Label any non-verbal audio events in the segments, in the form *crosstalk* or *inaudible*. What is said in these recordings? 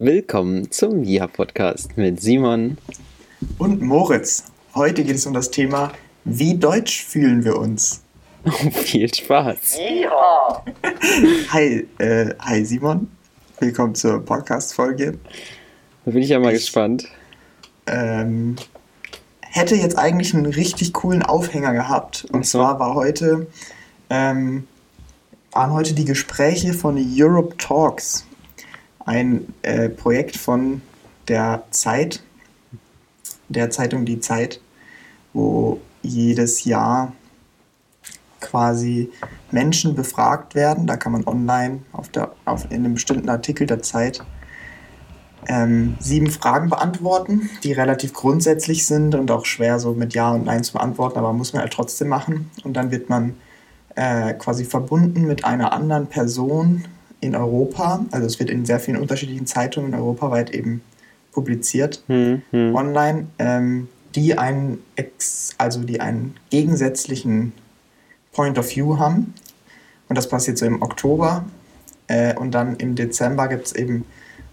Willkommen zum Ja-Podcast mit Simon und Moritz. Heute geht es um das Thema, wie deutsch fühlen wir uns? *laughs* Viel Spaß. Ja. *laughs* Hi, äh, hi Simon. Willkommen zur Podcast-Folge. Da bin ich ja mal ich, gespannt. Ähm, hätte jetzt eigentlich einen richtig coolen Aufhänger gehabt. Und so. zwar war heute, ähm, waren heute die Gespräche von Europe Talks. Ein äh, Projekt von der Zeit, der Zeitung Die Zeit, wo jedes Jahr quasi Menschen befragt werden. Da kann man online auf der, auf, in einem bestimmten Artikel der Zeit ähm, sieben Fragen beantworten, die relativ grundsätzlich sind und auch schwer so mit Ja und Nein zu beantworten, aber muss man halt trotzdem machen. Und dann wird man äh, quasi verbunden mit einer anderen Person in Europa. Also es wird in sehr vielen unterschiedlichen Zeitungen europaweit eben publiziert hm, hm. online, ähm, die einen ex, also die einen gegensätzlichen Point of View haben. Und das passiert so im Oktober. Äh, und dann im Dezember gibt es eben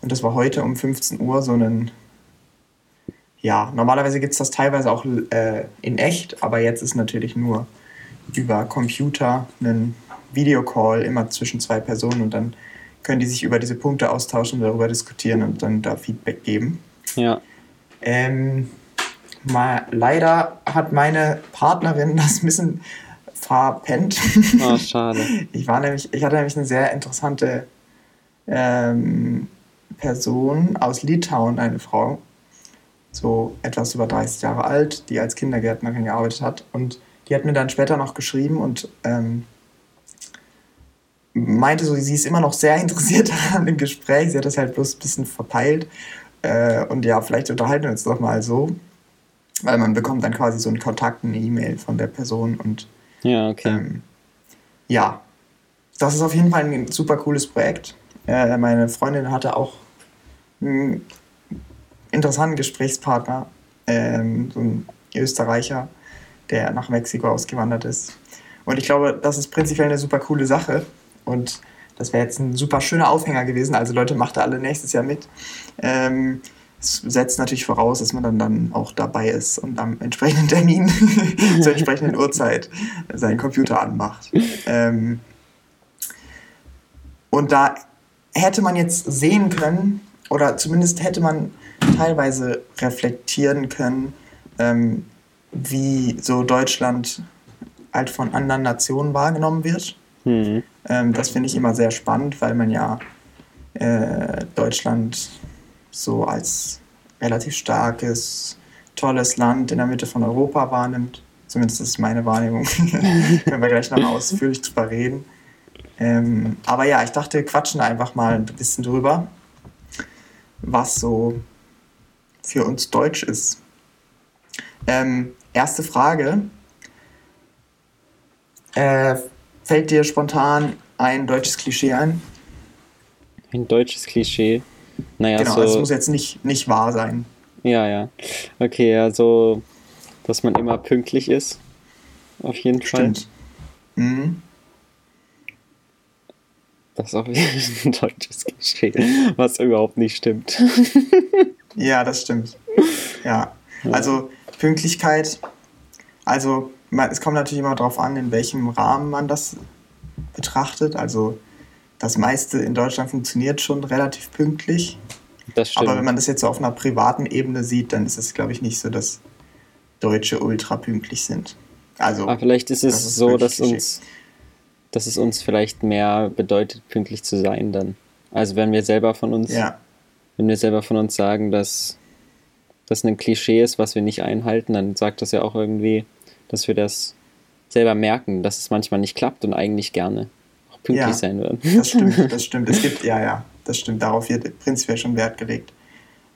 und das war heute um 15 Uhr so ein, ja, normalerweise gibt es das teilweise auch äh, in echt, aber jetzt ist natürlich nur über Computer ein Videocall immer zwischen zwei Personen und dann können die sich über diese Punkte austauschen, darüber diskutieren und dann da Feedback geben. Ja. Ähm, mal, leider hat meine Partnerin *laughs* das ein bisschen verpennt. Oh, schade. *laughs* Ich, war nämlich, ich hatte nämlich eine sehr interessante ähm, Person aus Litauen, eine Frau, so etwas über 30 Jahre alt, die als Kindergärtnerin gearbeitet hat. Und die hat mir dann später noch geschrieben und ähm, meinte so, sie ist immer noch sehr interessiert *laughs* an dem Gespräch. Sie hat das halt bloß ein bisschen verpeilt. Äh, und ja, vielleicht unterhalten wir uns doch mal so. Weil man bekommt dann quasi so einen Kontakt, eine E-Mail von der Person und ja, okay. Ähm, ja, das ist auf jeden Fall ein super cooles Projekt. Äh, meine Freundin hatte auch einen interessanten Gesprächspartner, ähm, so ein Österreicher, der nach Mexiko ausgewandert ist. Und ich glaube, das ist prinzipiell eine super coole Sache. Und das wäre jetzt ein super schöner Aufhänger gewesen. Also Leute, macht da alle nächstes Jahr mit. Ähm, es setzt natürlich voraus, dass man dann, dann auch dabei ist und am entsprechenden Termin *laughs* zur entsprechenden Uhrzeit seinen Computer anmacht. Ähm, und da hätte man jetzt sehen können, oder zumindest hätte man teilweise reflektieren können, ähm, wie so Deutschland halt von anderen Nationen wahrgenommen wird. Mhm. Ähm, das finde ich immer sehr spannend, weil man ja äh, Deutschland so als relativ starkes, tolles Land in der Mitte von Europa wahrnimmt. Zumindest ist meine Wahrnehmung. *laughs* Können wir gleich noch ausführlich drüber reden. Ähm, aber ja, ich dachte, quatschen einfach mal ein bisschen drüber, was so für uns Deutsch ist. Ähm, erste Frage. Äh, fällt dir spontan ein deutsches Klischee ein? Ein deutsches Klischee? Naja, genau, so. Es muss jetzt nicht, nicht wahr sein. Ja, ja. Okay, also, dass man immer pünktlich ist. Auf jeden Stimmt. Fall. Mhm. Das ist auch ein deutsches Klischee, was überhaupt nicht stimmt. ja, das stimmt. Ja, also Pünktlichkeit, also es kommt natürlich immer darauf an, in welchem Rahmen man das betrachtet. Also das meiste in Deutschland funktioniert schon relativ pünktlich. Das stimmt. Aber wenn man das jetzt so auf einer privaten Ebene sieht, dann ist es, glaube ich, nicht so, dass Deutsche ultra pünktlich sind. Also, Aber vielleicht ist es das so, dass uns dass es uns vielleicht mehr bedeutet, pünktlich zu sein dann. Also wenn wir selber von uns, ja. wenn wir selber von uns sagen, dass das ein Klischee ist, was wir nicht einhalten, dann sagt das ja auch irgendwie, dass wir das selber merken, dass es manchmal nicht klappt und eigentlich gerne auch pünktlich ja, sein würden. Das stimmt, *laughs* das stimmt. Es gibt, ja, ja, das stimmt. Darauf wird prinzipiell schon Wert gelegt.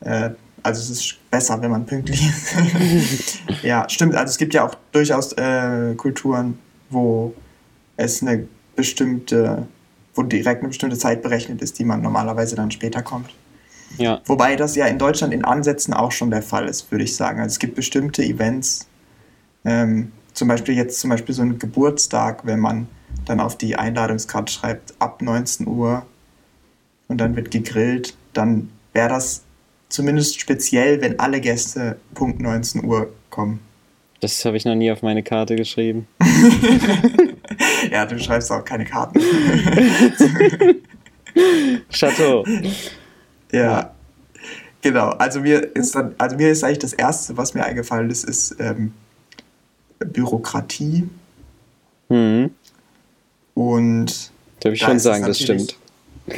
Äh, also es ist besser, wenn man pünktlich *laughs* ist. ja, stimmt. Also es gibt ja auch durchaus äh, Kulturen, wo es eine bestimmte, wo direkt eine bestimmte Zeit berechnet ist, die man normalerweise dann später kommt. Ja. Wobei das ja in Deutschland in Ansätzen auch schon der Fall ist, würde ich sagen. Also es gibt bestimmte Events, ähm, zum Beispiel jetzt zum Beispiel so ein Geburtstag, wenn man dann auf die Einladungskarte schreibt, ab 19 Uhr und dann wird gegrillt, dann wäre das zumindest speziell, wenn alle Gäste Punkt 19 Uhr kommen. Das habe ich noch nie auf meine Karte geschrieben. *laughs* ja, du schreibst auch keine Karten. *laughs* Chateau. Ja. Genau. Also mir ist dann, also mir ist eigentlich das erste, was mir eingefallen ist, ist ähm, Bürokratie. Mhm. Und darf ich da schon sagen, das stimmt.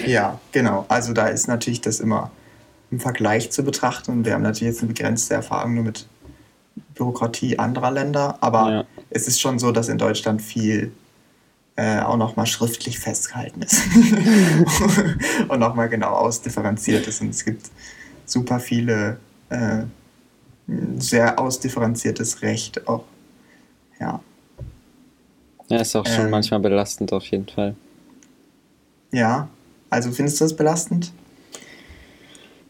Ja, genau. Also da ist natürlich das immer im Vergleich zu betrachten. Und wir haben natürlich jetzt eine begrenzte Erfahrung nur mit Bürokratie anderer Länder, aber ja. es ist schon so, dass in Deutschland viel äh, auch nochmal schriftlich festgehalten ist *laughs* und nochmal genau ausdifferenziert ist. Und es gibt super viele äh, sehr ausdifferenziertes Recht auch. Ja. Ja, ist auch schon ähm, manchmal belastend auf jeden Fall. Ja, also findest du das belastend?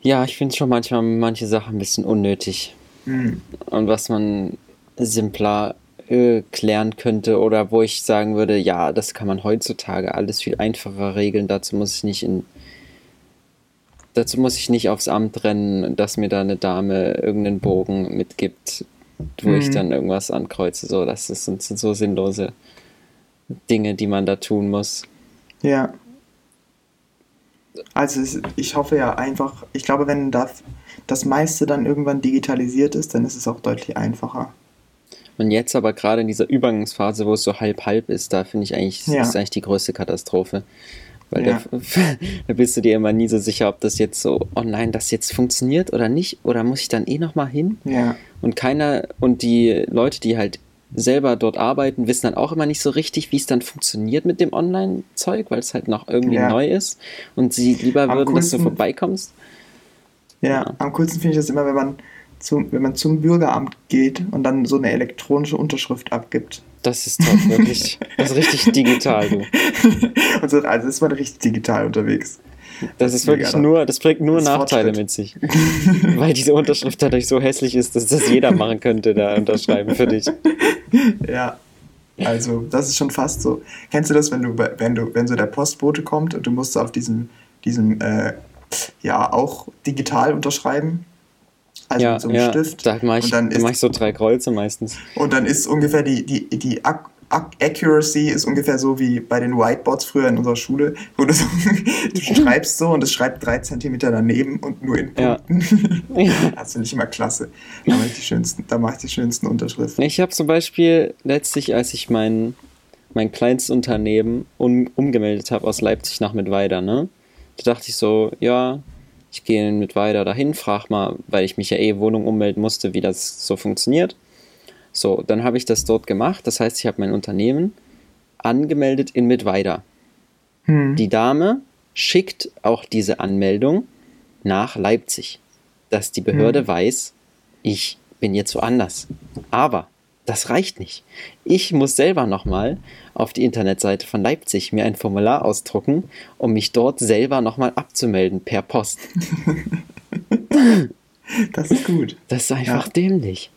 Ja, ich finde schon manchmal manche Sachen ein bisschen unnötig. Mhm. Und was man simpler äh, klären könnte oder wo ich sagen würde, ja, das kann man heutzutage alles viel einfacher regeln. Dazu muss ich nicht in dazu muss ich nicht aufs Amt rennen, dass mir da eine Dame irgendeinen Bogen mitgibt, wo mhm. ich dann irgendwas ankreuze. So, das sind, sind so sinnlose Dinge, die man da tun muss. Ja. Also ich hoffe ja einfach, ich glaube, wenn das, das meiste dann irgendwann digitalisiert ist, dann ist es auch deutlich einfacher. Und jetzt aber gerade in dieser Übergangsphase, wo es so halb-halb ist, da finde ich eigentlich, ja. ist eigentlich die größte Katastrophe. Weil ja. da, *laughs* da, bist du dir immer nie so sicher, ob das jetzt so online, das jetzt funktioniert oder nicht. Oder muss ich dann eh nochmal hin? Ja. Und keiner, und die Leute, die halt selber dort arbeiten, wissen dann auch immer nicht so richtig, wie es dann funktioniert mit dem Online-Zeug, weil es halt noch irgendwie ja. neu ist und sie lieber am würden, coolsten, dass du vorbeikommst. Ja, ja. am coolsten finde ich das immer, wenn man, zum, wenn man zum Bürgeramt geht und dann so eine elektronische Unterschrift abgibt. Das ist top, wirklich. Das ist richtig digital, du. *laughs* also, also ist man richtig digital unterwegs. Das, ist wirklich nur, das bringt nur Nachteile mit sich. Weil diese Unterschrift dadurch so hässlich ist, dass das jeder machen könnte, da unterschreiben für dich. Ja. Also, das ist schon fast so. Kennst du das, wenn du, wenn du, wenn so der Postbote kommt und du musst auf diesem, diesem äh, ja, auch digital unterschreiben? Also ja, mit so einem ja, Stift. Da mache ich, mach ich so drei Kreuze meistens. Und dann ist ungefähr die, die, die Accuracy ist ungefähr so wie bei den Whiteboards früher in unserer Schule, wo du, so, *laughs* du schreibst so und es schreibt drei Zentimeter daneben und nur in Punkten. Ja. *laughs* das finde ich immer klasse. Da mache ich die schönsten, da mache ich die schönsten Unterschriften. Ich habe zum Beispiel letztlich, als ich mein, mein kleinstes Unternehmen um, umgemeldet habe aus Leipzig nach Mittweida, ne? Da dachte ich so, ja, ich gehe mit weiter dahin, frage mal, weil ich mich ja eh Wohnung ummelden musste, wie das so funktioniert. So, dann habe ich das dort gemacht. Das heißt, ich habe mein Unternehmen angemeldet in Mittweida. Hm. Die Dame schickt auch diese Anmeldung nach Leipzig, dass die Behörde hm. weiß, ich bin jetzt woanders. Aber das reicht nicht. Ich muss selber nochmal auf die Internetseite von Leipzig mir ein Formular ausdrucken, um mich dort selber nochmal abzumelden per Post. *laughs* das ist gut. Das ist einfach ja. dämlich.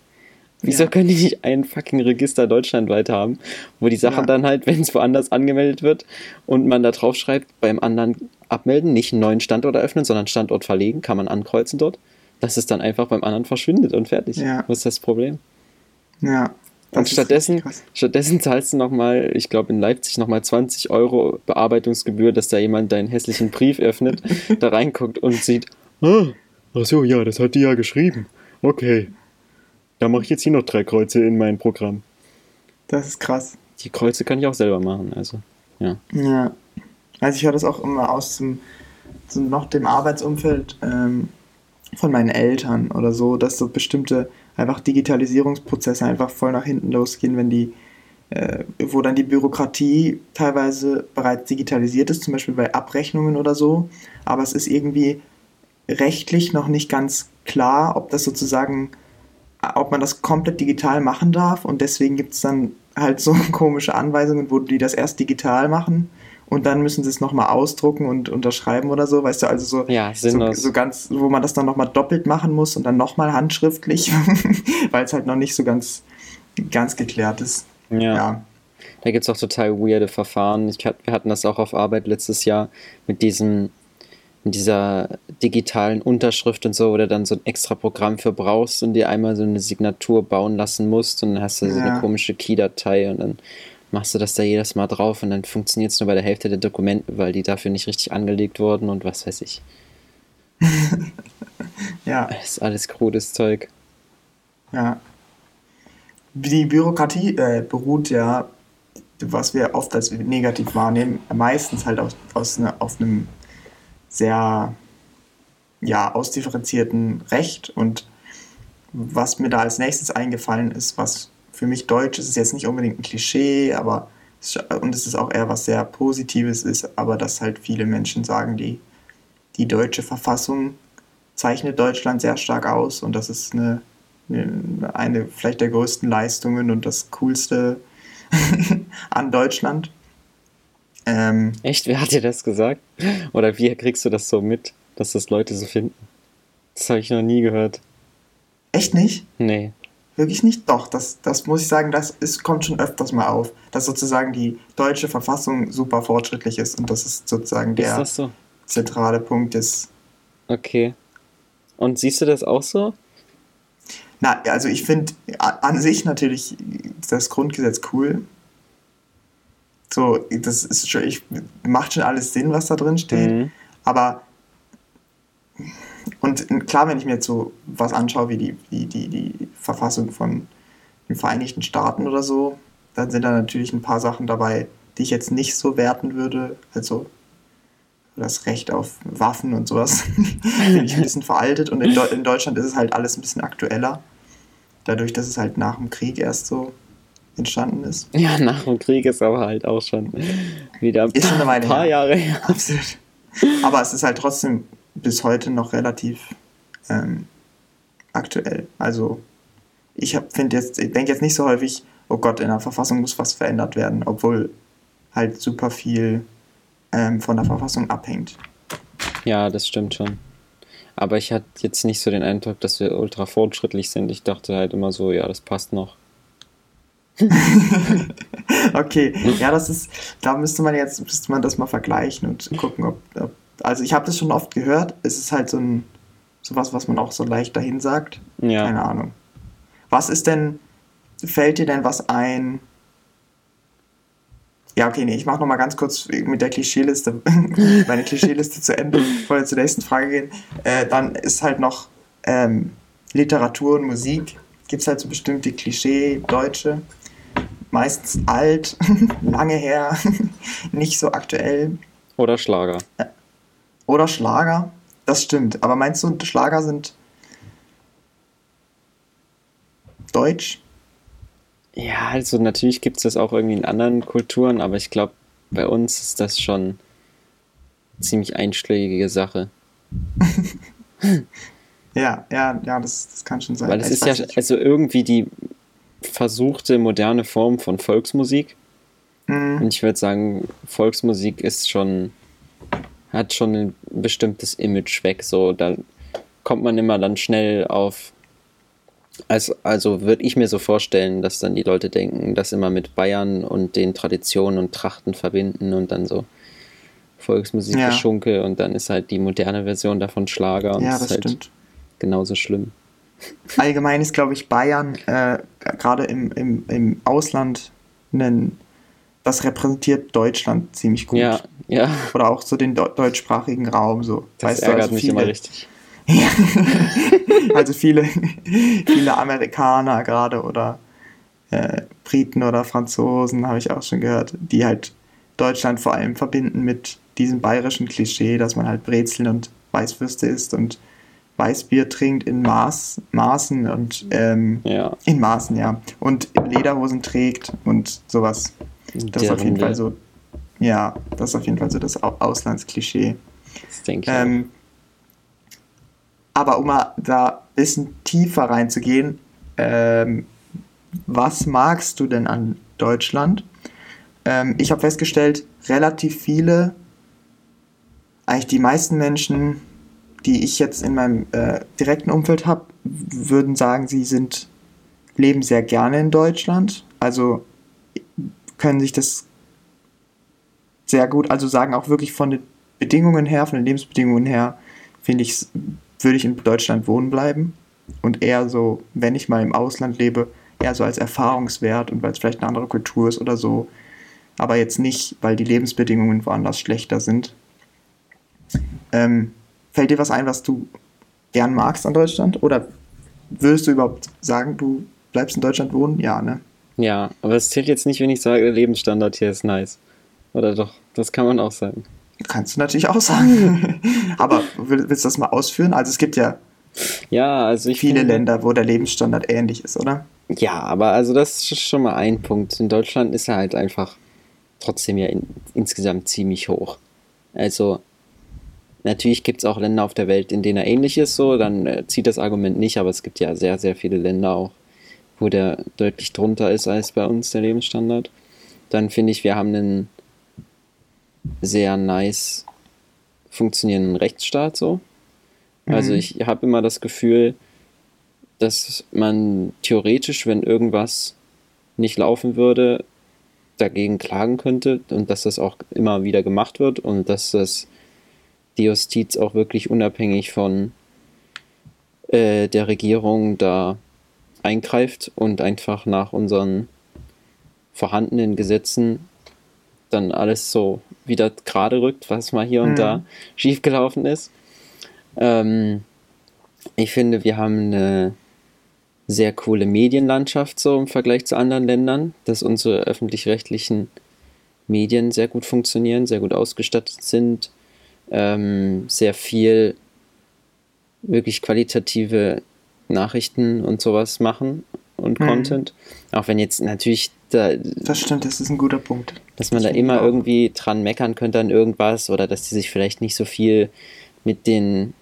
Wieso ja. können die nicht ein fucking Register deutschlandweit haben, wo die Sachen ja. dann halt, wenn es woanders angemeldet wird und man da drauf schreibt, beim anderen abmelden, nicht einen neuen Standort eröffnen, sondern Standort verlegen, kann man ankreuzen dort, dass es dann einfach beim anderen verschwindet und fertig. Ja. Was ist das Problem? Ja. Und stattdessen, stattdessen zahlst du nochmal, ich glaube in Leipzig nochmal 20 Euro Bearbeitungsgebühr, dass da jemand deinen hässlichen Brief öffnet, *laughs* da reinguckt und sieht, ah, ach so, ja, das hat die ja geschrieben. Okay, da mache ich jetzt hier noch drei Kreuze in mein Programm. Das ist krass. Die Kreuze kann ich auch selber machen, also, ja. Ja. Also ich höre das auch immer aus zum, zum noch dem Arbeitsumfeld ähm, von meinen Eltern oder so, dass so bestimmte einfach Digitalisierungsprozesse einfach voll nach hinten losgehen, wenn die, äh, wo dann die Bürokratie teilweise bereits digitalisiert ist, zum Beispiel bei Abrechnungen oder so, aber es ist irgendwie rechtlich noch nicht ganz klar, ob das sozusagen ob man das komplett digital machen darf. Und deswegen gibt es dann halt so *laughs* komische Anweisungen, wo die das erst digital machen und dann müssen sie es nochmal ausdrucken und unterschreiben oder so, weißt du, also so, ja, so, so, ganz, wo man das dann nochmal doppelt machen muss und dann nochmal handschriftlich, *laughs* weil es halt noch nicht so ganz, ganz geklärt ist. Ja. ja. Da gibt es auch total weirde Verfahren. Ich, wir hatten das auch auf Arbeit letztes Jahr mit diesem in dieser digitalen Unterschrift und so, wo du dann so ein extra Programm für brauchst und dir einmal so eine Signatur bauen lassen musst und dann hast du so eine komische Key-Datei und dann machst du das da jedes Mal drauf und dann funktioniert es nur bei der Hälfte der Dokumente, weil die dafür nicht richtig angelegt wurden und was weiß ich. *laughs* ja. Das ist alles krudes Zeug. Ja. Die Bürokratie äh, beruht ja, was wir oft als negativ wahrnehmen, meistens halt aus, aus ne, auf einem sehr ja, ausdifferenzierten Recht. Und was mir da als nächstes eingefallen ist, was für mich Deutsch ist, ist jetzt nicht unbedingt ein Klischee, aber und es ist auch eher was sehr Positives ist, aber dass halt viele Menschen sagen, die, die deutsche Verfassung zeichnet Deutschland sehr stark aus und das ist eine, eine, eine vielleicht der größten Leistungen und das Coolste *laughs* an Deutschland. Ähm, Echt? Wer hat dir das gesagt? Oder wie kriegst du das so mit, dass das Leute so finden? Das habe ich noch nie gehört. Echt nicht? Nee. Wirklich nicht? Doch, das, das muss ich sagen, das ist, kommt schon öfters mal auf, dass sozusagen die deutsche Verfassung super fortschrittlich ist und das ist sozusagen der ist so? zentrale Punkt ist. Okay. Und siehst du das auch so? Na, also ich finde an sich natürlich das Grundgesetz cool. So, das ist schon, ich, macht schon alles Sinn, was da drin steht. Mhm. Aber und klar, wenn ich mir jetzt so was anschaue, wie die, wie die, die Verfassung von den Vereinigten Staaten oder so, dann sind da natürlich ein paar Sachen dabei, die ich jetzt nicht so werten würde. Also das Recht auf Waffen und sowas *laughs* finde ich ein bisschen veraltet. Und in, in, Deutschland ist es halt alles ein bisschen aktueller. Dadurch, dass es halt nach dem Krieg erst so entstanden ist. Ja, nach dem Krieg ist aber halt auch schon wieder ist schon ein paar Jahre her. Absolut. Aber es ist halt trotzdem bis heute noch relativ ähm, aktuell. Also ich finde jetzt, ich denke jetzt nicht so häufig, oh Gott, in der Verfassung muss was verändert werden, obwohl halt super viel ähm, von der Verfassung abhängt. Ja, das stimmt schon. Aber ich hatte jetzt nicht so den Eindruck, dass wir ultra fortschrittlich sind. Ich dachte halt immer so, ja, das passt noch. *laughs* okay, ja, das ist, da müsste man jetzt, müsste man das mal vergleichen und gucken, ob, ob also ich habe das schon oft gehört. Es ist halt so ein sowas, was man auch so leicht dahin sagt. Ja. Keine Ahnung. Was ist denn, fällt dir denn was ein? Ja, okay, nee, ich mache nochmal ganz kurz mit der Klischeeliste, *laughs* meine Klischeeliste zu Ende, bevor wir zur nächsten Frage gehen. Äh, dann ist halt noch ähm, Literatur und Musik. Gibt es halt so bestimmte Klischee-Deutsche. Meistens alt, *laughs* lange her, *laughs* nicht so aktuell. Oder Schlager. Ja. Oder Schlager. Das stimmt. Aber meinst du, Schlager sind deutsch? Ja, also natürlich gibt es das auch irgendwie in anderen Kulturen, aber ich glaube, bei uns ist das schon ziemlich einschlägige Sache. *laughs* ja, ja, ja, das, das kann schon sein. Weil es ist ja nicht. also irgendwie die versuchte moderne Form von Volksmusik. Mhm. Und ich würde sagen, Volksmusik ist schon hat schon ein bestimmtes Image weg. So, da kommt man immer dann schnell auf. Also, also würde ich mir so vorstellen, dass dann die Leute denken, das immer mit Bayern und den Traditionen und Trachten verbinden und dann so Volksmusik ja. geschunke und dann ist halt die moderne Version davon Schlager und ja, das ist halt stimmt. genauso schlimm. Allgemein ist, glaube ich, Bayern äh, gerade im, im, im Ausland ein das repräsentiert Deutschland ziemlich gut. Ja, ja. Oder auch so den deutschsprachigen Raum. So. Das weißt ärgert du, also mich immer richtig. *laughs* also viele, viele Amerikaner gerade oder äh, Briten oder Franzosen, habe ich auch schon gehört, die halt Deutschland vor allem verbinden mit diesem bayerischen Klischee, dass man halt Brezeln und Weißwürste isst und Weißbier trinkt in Maß, Maßen und ähm, ja. in Maßen, ja. Und Lederhosen trägt und sowas. Das ist auf jeden Fall so, ja, das ist auf jeden Fall so das Auslandsklischee. Das denke ich. Ähm, aber um mal da ein bisschen tiefer reinzugehen, ähm, was magst du denn an Deutschland? Ähm, ich habe festgestellt, relativ viele, eigentlich die meisten Menschen, die ich jetzt in meinem äh, direkten Umfeld habe, würden sagen, sie sind leben sehr gerne in Deutschland. Also können sich das sehr gut, also sagen auch wirklich von den Bedingungen her, von den Lebensbedingungen her, finde ich, würde ich in Deutschland wohnen bleiben und eher so, wenn ich mal im Ausland lebe, eher so als Erfahrungswert und weil es vielleicht eine andere Kultur ist oder so, aber jetzt nicht, weil die Lebensbedingungen woanders schlechter sind. Ähm, fällt dir was ein, was du gern magst an Deutschland? Oder würdest du überhaupt sagen, du bleibst in Deutschland wohnen? Ja, ne? Ja, aber es zählt jetzt nicht, wenn ich sage, der Lebensstandard hier ist nice. Oder doch? Das kann man auch sagen. Kannst du natürlich auch sagen. *laughs* aber willst du das mal ausführen? Also es gibt ja, ja also viele finde, Länder, wo der Lebensstandard ähnlich ist, oder? Ja, aber also das ist schon mal ein Punkt. In Deutschland ist er halt einfach trotzdem ja in, insgesamt ziemlich hoch. Also natürlich gibt es auch Länder auf der Welt, in denen er ähnlich ist, so, dann äh, zieht das Argument nicht, aber es gibt ja sehr, sehr viele Länder auch, wo der deutlich drunter ist als bei uns der Lebensstandard. Dann finde ich, wir haben einen sehr nice funktionierenden Rechtsstaat so. Also mhm. ich habe immer das Gefühl, dass man theoretisch, wenn irgendwas nicht laufen würde, dagegen klagen könnte und dass das auch immer wieder gemacht wird und dass das die Justiz auch wirklich unabhängig von äh, der Regierung da eingreift und einfach nach unseren vorhandenen Gesetzen dann alles so wieder gerade rückt, was mal hier und mhm. da schiefgelaufen ist. Ähm, ich finde, wir haben eine sehr coole Medienlandschaft so im Vergleich zu anderen Ländern, dass unsere öffentlich-rechtlichen Medien sehr gut funktionieren, sehr gut ausgestattet sind, ähm, sehr viel wirklich qualitative Nachrichten und sowas machen und mhm. Content. Auch wenn jetzt natürlich da. Das stimmt, das ist ein guter Punkt. Dass man das da immer irgendwie dran meckern könnte an irgendwas oder dass die sich vielleicht nicht so viel mit den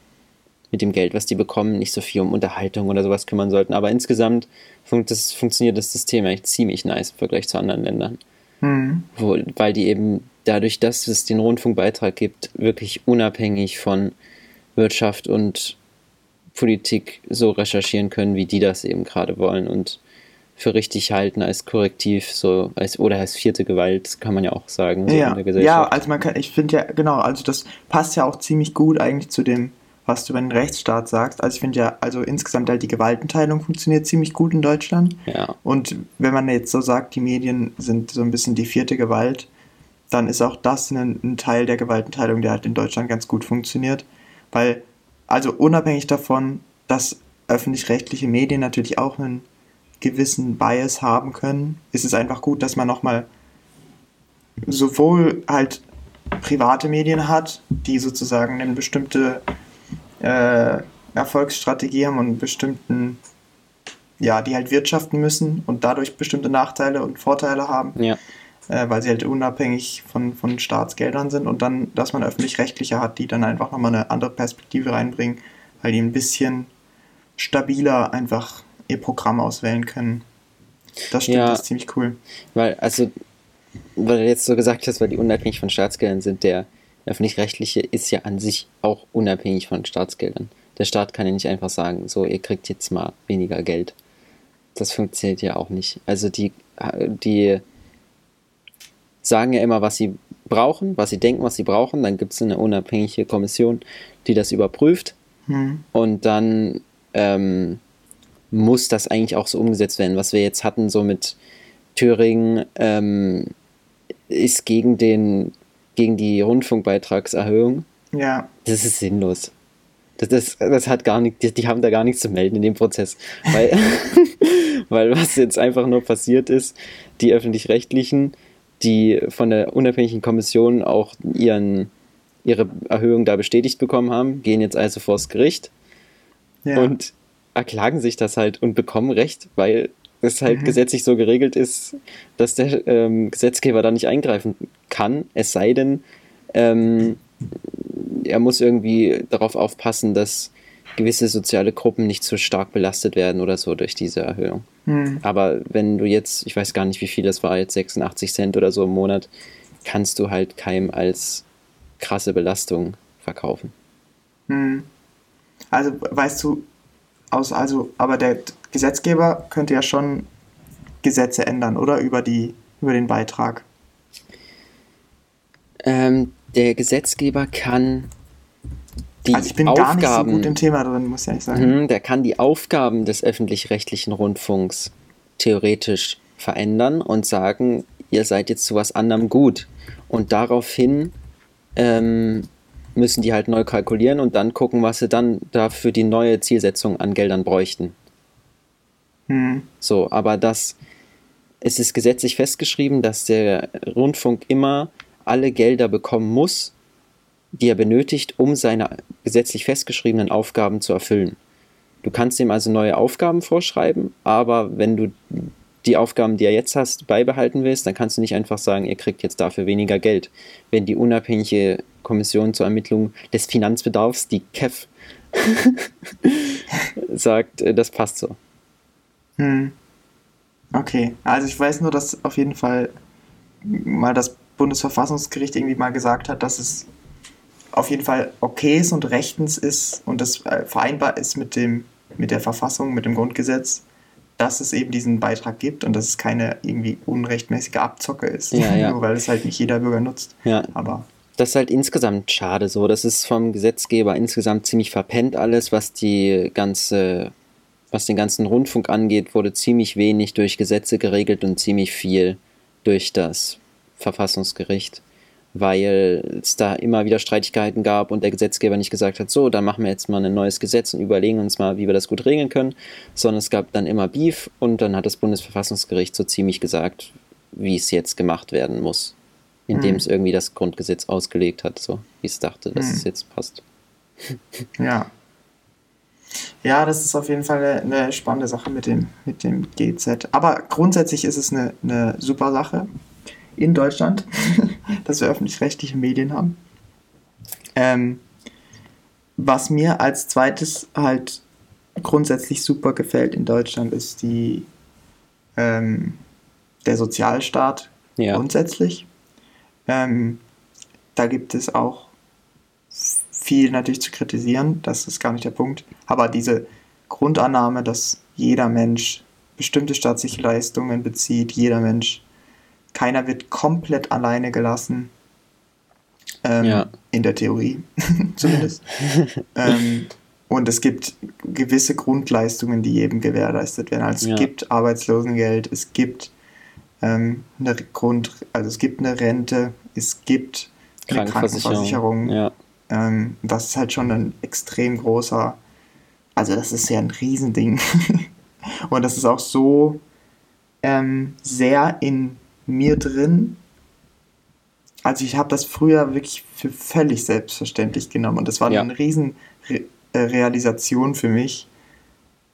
mit dem Geld, was die bekommen, nicht so viel um Unterhaltung oder sowas kümmern sollten. Aber insgesamt fun das, funktioniert das System eigentlich ziemlich nice im Vergleich zu anderen Ländern. Mhm. Wo, weil die eben dadurch, dass es den Rundfunkbeitrag gibt, wirklich unabhängig von Wirtschaft und Politik so recherchieren können, wie die das eben gerade wollen und für richtig halten als Korrektiv, so als oder als vierte Gewalt, kann man ja auch sagen, so ja, in der Gesellschaft. Ja, also man kann, ich finde ja, genau, also das passt ja auch ziemlich gut eigentlich zu dem was du über den Rechtsstaat sagst. Also ich finde ja, also insgesamt halt die Gewaltenteilung funktioniert ziemlich gut in Deutschland. Ja. Und wenn man jetzt so sagt, die Medien sind so ein bisschen die vierte Gewalt, dann ist auch das ein, ein Teil der Gewaltenteilung, der halt in Deutschland ganz gut funktioniert. Weil, also unabhängig davon, dass öffentlich-rechtliche Medien natürlich auch einen gewissen Bias haben können, ist es einfach gut, dass man nochmal sowohl halt private Medien hat, die sozusagen eine bestimmte äh, Erfolgsstrategie haben und einen bestimmten, ja, die halt wirtschaften müssen und dadurch bestimmte Nachteile und Vorteile haben, ja. äh, weil sie halt unabhängig von, von Staatsgeldern sind und dann, dass man öffentlich-rechtliche hat, die dann einfach nochmal eine andere Perspektive reinbringen, weil die ein bisschen stabiler einfach ihr Programm auswählen können. Das stimmt, ja, das ist ziemlich cool. Weil, also, weil du jetzt so gesagt hast, weil die unabhängig von Staatsgeldern sind, der öffentlich-rechtliche ist ja an sich auch unabhängig von Staatsgeldern. Der Staat kann ja nicht einfach sagen, so, ihr kriegt jetzt mal weniger Geld. Das funktioniert ja auch nicht. Also die, die sagen ja immer, was sie brauchen, was sie denken, was sie brauchen. Dann gibt es eine unabhängige Kommission, die das überprüft. Hm. Und dann ähm, muss das eigentlich auch so umgesetzt werden. Was wir jetzt hatten, so mit Thüringen, ähm, ist gegen den gegen die Rundfunkbeitragserhöhung. Ja. Das ist sinnlos. Das, das, das hat gar nicht, die, die, haben da gar nichts zu melden in dem Prozess. Weil, *laughs* weil was jetzt einfach nur passiert ist, die öffentlich-rechtlichen, die von der unabhängigen Kommission auch ihren, ihre Erhöhung da bestätigt bekommen haben, gehen jetzt also vors Gericht ja. und erklagen sich das halt und bekommen Recht, weil es halt mhm. gesetzlich so geregelt ist, dass der ähm, Gesetzgeber da nicht eingreifen kann, es sei denn, ähm, er muss irgendwie darauf aufpassen, dass gewisse soziale Gruppen nicht so stark belastet werden oder so durch diese Erhöhung. Mhm. Aber wenn du jetzt, ich weiß gar nicht, wie viel das war, jetzt 86 Cent oder so im Monat, kannst du halt keinem als krasse Belastung verkaufen. Mhm. Also weißt du, aus, also, aber der Gesetzgeber könnte ja schon Gesetze ändern, oder? Über, die, über den Beitrag. Ähm, der Gesetzgeber kann die also ich bin Aufgaben, gar nicht so gut im Thema drin, muss ich ehrlich sagen. Mh, der kann die Aufgaben des öffentlich-rechtlichen Rundfunks theoretisch verändern und sagen, ihr seid jetzt zu was anderem gut. Und daraufhin ähm, müssen die halt neu kalkulieren und dann gucken, was sie dann dafür die neue Zielsetzung an Geldern bräuchten. Hm. So, aber das, es ist gesetzlich festgeschrieben, dass der Rundfunk immer alle Gelder bekommen muss, die er benötigt, um seine gesetzlich festgeschriebenen Aufgaben zu erfüllen. Du kannst ihm also neue Aufgaben vorschreiben, aber wenn du die Aufgaben, die er jetzt hast, beibehalten willst, dann kannst du nicht einfach sagen, ihr kriegt jetzt dafür weniger Geld. Wenn die unabhängige Kommission zur Ermittlung des Finanzbedarfs, die KEF, *laughs* sagt, äh, das passt so. Hm. Okay, also ich weiß nur, dass auf jeden Fall mal das Bundesverfassungsgericht irgendwie mal gesagt hat, dass es auf jeden Fall okay ist und rechtens ist und das äh, vereinbar ist mit, dem, mit der Verfassung, mit dem Grundgesetz, dass es eben diesen Beitrag gibt und dass es keine irgendwie unrechtmäßige Abzocke ist, ja, ja. *laughs* nur weil es halt nicht jeder Bürger nutzt. Ja. Aber das ist halt insgesamt schade so. Das ist vom Gesetzgeber insgesamt ziemlich verpennt alles, was die ganze, was den ganzen Rundfunk angeht, wurde ziemlich wenig durch Gesetze geregelt und ziemlich viel durch das Verfassungsgericht weil es da immer wieder Streitigkeiten gab und der Gesetzgeber nicht gesagt hat, so, dann machen wir jetzt mal ein neues Gesetz und überlegen uns mal, wie wir das gut regeln können, sondern es gab dann immer Beef und dann hat das Bundesverfassungsgericht so ziemlich gesagt, wie es jetzt gemacht werden muss, indem hm. es irgendwie das Grundgesetz ausgelegt hat, so wie es dachte, dass hm. es jetzt passt. *laughs* Ja. Ja, das ist auf jeden Fall eine, eine spannende Sache mit dem, mit dem GZ. Aber grundsätzlich ist es eine, eine super Sache in Deutschland, *laughs* dass wir öffentlich-rechtliche Medien haben. Ähm, was mir als zweites halt grundsätzlich super gefällt in Deutschland, ist die, ähm, der Sozialstaat ja. grundsätzlich. Ähm, da gibt es auch viel natürlich zu kritisieren, das ist gar nicht der Punkt. Aber diese Grundannahme, dass jeder Mensch bestimmte staatliche Leistungen bezieht, jeder Mensch keiner wird komplett alleine gelassen. Ähm, ja. In der Theorie *laughs* zumindest. *laughs* ähm, und es gibt gewisse Grundleistungen, die jedem gewährleistet werden. Also es ja. gibt Arbeitslosengeld, es gibt ähm, eine Grund, also es gibt eine Rente, es gibt eine Krankenversicherung. Ja. Ähm, das ist halt schon ein extrem großer, also das ist ja ein Riesending. *laughs* und das ist auch so ähm, sehr in mir drin. Also ich habe das früher wirklich für völlig selbstverständlich genommen und das war ja. eine riesen Re äh, Realisation für mich,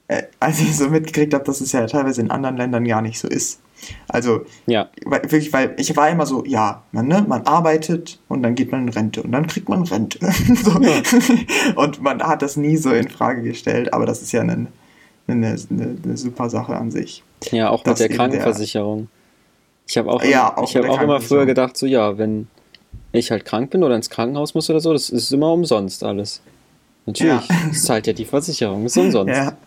äh, als ich so mitgekriegt habe, dass es ja teilweise in anderen Ländern gar nicht so ist. Also ja. weil, wirklich, weil ich war immer so, ja, man, ne, man arbeitet und dann geht man in Rente und dann kriegt man Rente. *laughs* so. ja. Und man hat das nie so in Frage gestellt, aber das ist ja eine, eine, eine, eine super Sache an sich. Ja, auch mit der Krankenversicherung. Der, ich habe auch, ja, auch, ich hab auch immer früher gedacht, so ja, wenn ich halt krank bin oder ins Krankenhaus muss oder so, das ist immer umsonst alles. Natürlich, ja. das zahlt ja die Versicherung, ist umsonst. Ja.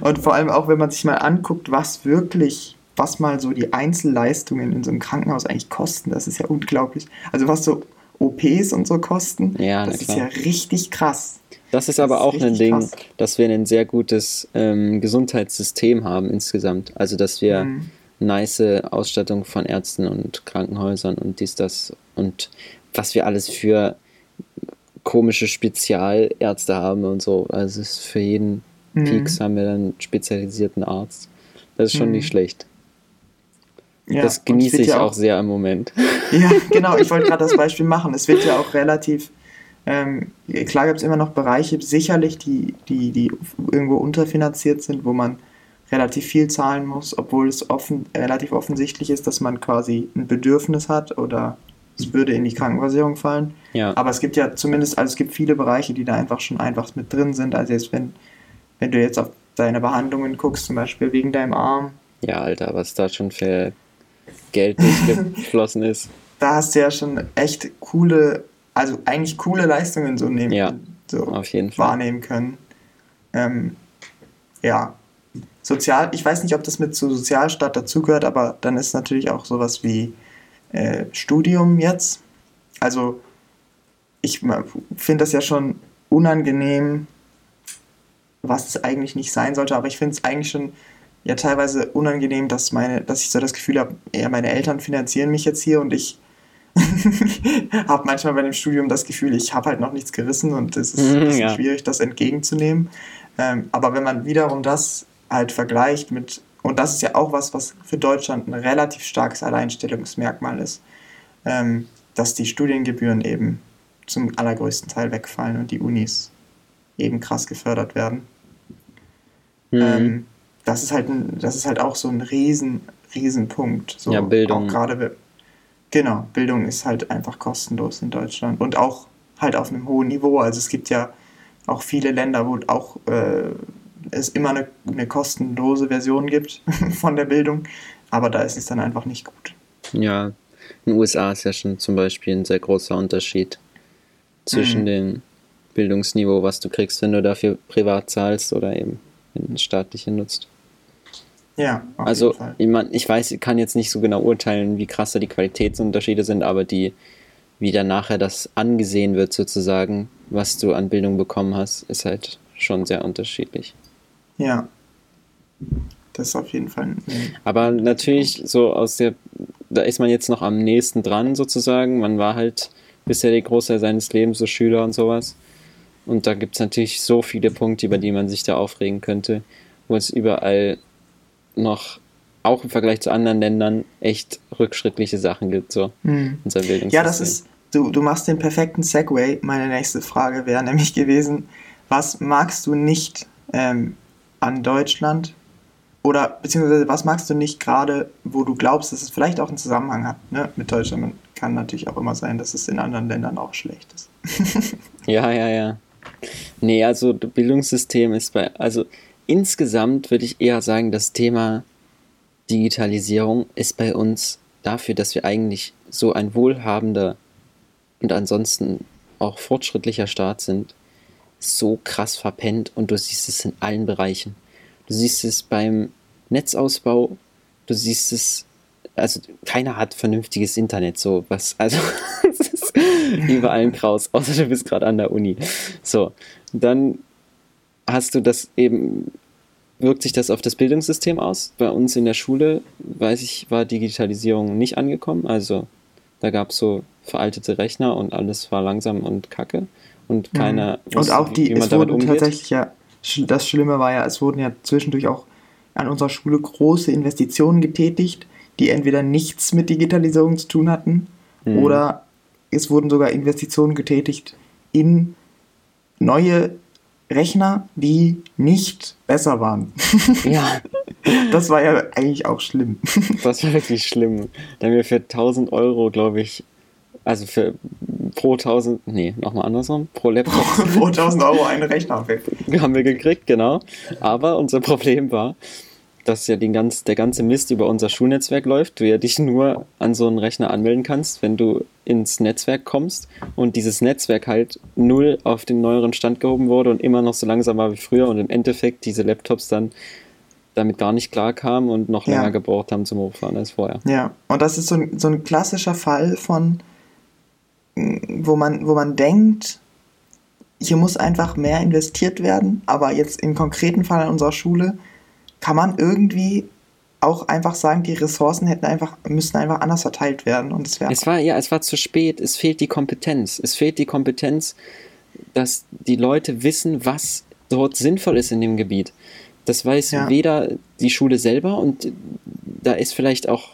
Und vor allem auch, wenn man sich mal anguckt, was wirklich, was mal so die Einzelleistungen in so einem Krankenhaus eigentlich kosten, das ist ja unglaublich. Also was so OPs und so kosten, ja, das ist ja richtig krass. Das ist aber das ist auch ein Ding, krass. dass wir ein sehr gutes ähm, Gesundheitssystem haben insgesamt. Also dass wir mhm nice Ausstattung von Ärzten und Krankenhäusern und dies, das und was wir alles für komische Spezialärzte haben und so. Also es ist für jeden mhm. Peaks haben wir dann einen spezialisierten Arzt. Das ist schon mhm. nicht schlecht. Ja, das genieße ich ja auch, auch, sehr im Moment. *laughs* Ja, genau, ich wollte gerade das Beispiel machen. Es wird ja auch relativ, ähm, klar gibt es immer noch Bereiche, sicherlich, die, die, die irgendwo unterfinanziert sind, wo man relativ viel zahlen muss, obwohl es offen, relativ offensichtlich ist, dass man quasi ein Bedürfnis hat oder es würde in die Krankenversicherung fallen. Ja. Aber es gibt ja zumindest, also es gibt viele Bereiche, die da einfach schon einfach mit drin sind. Also jetzt, wenn, wenn du jetzt auf deine Behandlungen guckst, zum Beispiel wegen deinem Arm. Ja, Alter, was da schon für Geld durchgeflossen ist. *laughs* Da hast du ja schon echt coole, also eigentlich coole Leistungen so, nehmen, ja, so auf jeden Fall. wahrnehmen können. Ähm, ja, Sozial, ich weiß nicht, ob das mit zu Sozialstaat dazugehört, aber dann ist natürlich auch sowas wie äh, Studium jetzt. also ich finde das ja schon unangenehm, was es eigentlich nicht sein sollte, aber ich finde es eigentlich schon ja teilweise unangenehm, dass meine, dass ich so das Gefühl habe, ja, meine Eltern finanzieren mich jetzt hier und ich *laughs* habe manchmal bei dem Studium das Gefühl, ich habe halt noch nichts gerissen und es ist ein bisschen ja. schwierig, das entgegenzunehmen. Ähm, aber wenn man wiederum das halt vergleicht mit, und das ist ja auch was, was für Deutschland ein relativ starkes Alleinstellungsmerkmal ist, ähm, dass die Studiengebühren eben zum allergrößten Teil wegfallen und die Unis eben krass gefördert werden. Mhm. Ähm, das ist halt ein, das ist halt auch so ein riesen, riesen Punkt. So ja, Bildung. Auch gerade, genau, Bildung ist halt einfach kostenlos in Deutschland und auch halt auf einem hohen Niveau. Also es gibt ja auch viele Länder, wo auch äh, es immer eine, eine kostenlose Version gibt *laughs* von der Bildung, aber da ist es dann einfach nicht gut. Ja, in den USA ist ja schon zum Beispiel ein sehr großer Unterschied zwischen mhm. dem Bildungsniveau, was du kriegst, wenn du dafür privat zahlst oder eben wenn du staatliche nutzt. Ja, also ich, mein, ich weiß, ich kann jetzt nicht so genau urteilen, wie krass da die Qualitätsunterschiede sind, aber die, wie dann nachher das angesehen wird sozusagen, was du an Bildung bekommen hast, ist halt schon sehr unterschiedlich. Ja, das ist auf jeden Fall. Aber natürlich so aus der, da ist man jetzt noch am nächsten dran sozusagen. Man war halt bisher der Großteil seines Lebens so Schüler und sowas. Und da gibt es natürlich so viele Punkte, über die man sich da aufregen könnte, wo es überall noch, auch im Vergleich zu anderen Ländern, echt rückschrittliche Sachen gibt, so mhm. unser Bildungssystem. Ja, das ist, du, du machst den perfekten Segway. Meine nächste Frage wäre *laughs* nämlich gewesen, was magst du nicht ähm, an Deutschland? Oder beziehungsweise was magst du nicht gerade, wo du glaubst, dass es vielleicht auch einen Zusammenhang hat ne, mit Deutschland? Man kann natürlich auch immer sein, dass es in anderen Ländern auch schlecht ist. *laughs* ja, ja, ja. Nee, also das Bildungssystem ist bei, also insgesamt würde ich eher sagen, das Thema Digitalisierung ist bei uns dafür, dass wir eigentlich so ein wohlhabender und ansonsten auch fortschrittlicher Staat sind, so krass verpennt und du siehst es in allen Bereichen. Du siehst es beim Netzausbau, du siehst es, also keiner hat vernünftiges Internet, so was, also *laughs* es ist überall ein Kraus, außer du bist gerade an der Uni. So, dann hast du das eben, wirkt sich das auf das Bildungssystem aus? Bei uns in der Schule, weiß ich, war Digitalisierung nicht angekommen, also da gab es so veraltete Rechner und alles war langsam und kacke und mhm. keiner mhm. und auch die, wie man es umgeht. tatsächlich ja, das Schlimme war ja, es wurden ja zwischendurch auch an unserer Schule große Investitionen getätigt, die entweder nichts mit Digitalisierung zu tun hatten mhm. oder es wurden sogar Investitionen getätigt in neue Rechner, die nicht besser waren. *laughs* Ja. *laughs* Das war ja eigentlich auch schlimm. *laughs* Das war wirklich schlimm. Da haben wir für 1000 Euro, glaube ich, also für pro 1000, nee, nochmal andersrum, pro Laptop. pro 1000 Euro einen Rechner. haben wir gekriegt, genau. Aber unser Problem war, dass ja den ganz, der ganze Mist über unser Schulnetzwerk läuft, du ja dich nur an so einen Rechner anmelden kannst, wenn du ins Netzwerk kommst und dieses Netzwerk halt null auf den neueren Stand gehoben wurde und immer noch so langsam war wie früher und im Endeffekt diese Laptops dann damit gar nicht klar kamen und noch länger ja. gebraucht haben zum Hochfahren als vorher. Ja, und das ist so ein, so ein klassischer Fall von, wo man, wo man denkt, hier muss einfach mehr investiert werden, aber jetzt im konkreten Fall an unserer Schule kann man irgendwie auch einfach sagen, die Ressourcen hätten einfach, müssten einfach anders verteilt werden und es. Es war, ja, es war zu spät, es fehlt die Kompetenz. Es fehlt die Kompetenz, dass die Leute wissen, was dort sinnvoll ist in dem Gebiet. Das weiß ja. weder die Schule selber und da ist vielleicht auch,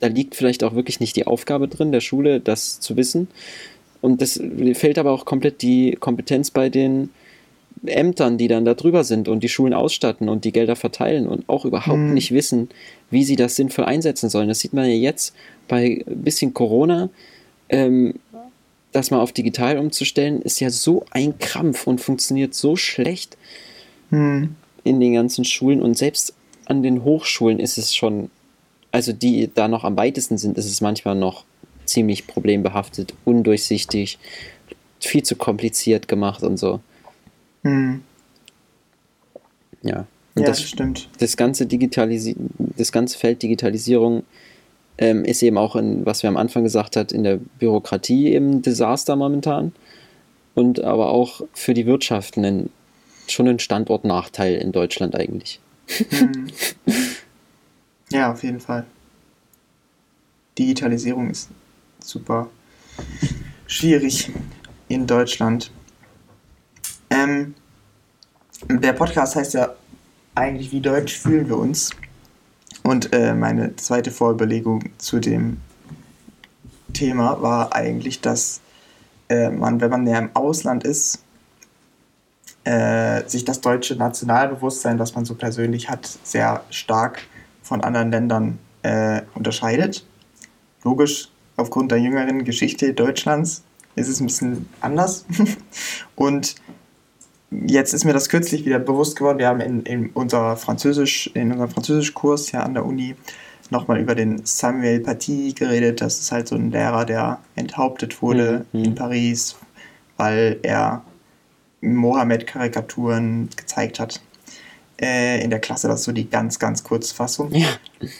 da liegt vielleicht auch wirklich nicht die Aufgabe drin, der Schule, das zu wissen. Und das fehlt aber auch komplett die Kompetenz bei den Ämtern, die dann da drüber sind und die Schulen ausstatten und die Gelder verteilen und auch überhaupt mhm. nicht wissen, wie sie das sinnvoll einsetzen sollen. Das sieht man ja jetzt bei ein bisschen Corona. Ähm, das mal auf digital umzustellen, ist ja so ein Krampf und funktioniert so schlecht mhm. in den ganzen Schulen und selbst an den Hochschulen ist es schon, also die da noch am weitesten sind, ist es manchmal noch ziemlich problembehaftet, undurchsichtig, viel zu kompliziert gemacht und so. Hm. Ja. Und ja, das, stimmt. Das ganze, Digitalisi das ganze Feld Digitalisierung ähm, ist eben auch, in, was wir am Anfang gesagt hat, in der Bürokratie eben ein Desaster momentan. Und aber auch für die Wirtschaft ein, schon ein Standortnachteil in Deutschland eigentlich. Hm. Ja, auf jeden Fall. Digitalisierung ist super schwierig in Deutschland. Ähm, der Podcast heißt ja eigentlich, wie deutsch fühlen wir uns? Und äh, meine zweite Vorüberlegung zu dem Thema war eigentlich, dass äh, man, wenn man näher im Ausland ist, äh, sich das deutsche Nationalbewusstsein, das man so persönlich hat, sehr stark von anderen Ländern äh, unterscheidet. Logisch, aufgrund der jüngeren Geschichte Deutschlands ist es ein bisschen anders. *laughs* Und jetzt ist mir das kürzlich wieder bewusst geworden. Wir haben in, in, unser Französisch, in unserem Französischkurs ja an der Uni nochmal über den Samuel Paty geredet. Das ist halt so ein Lehrer, der enthauptet wurde mhm. in Paris, weil er Mohammed-Karikaturen gezeigt hat. Äh, in der Klasse, das ist so die ganz, ganz Kurzfassung. Ja.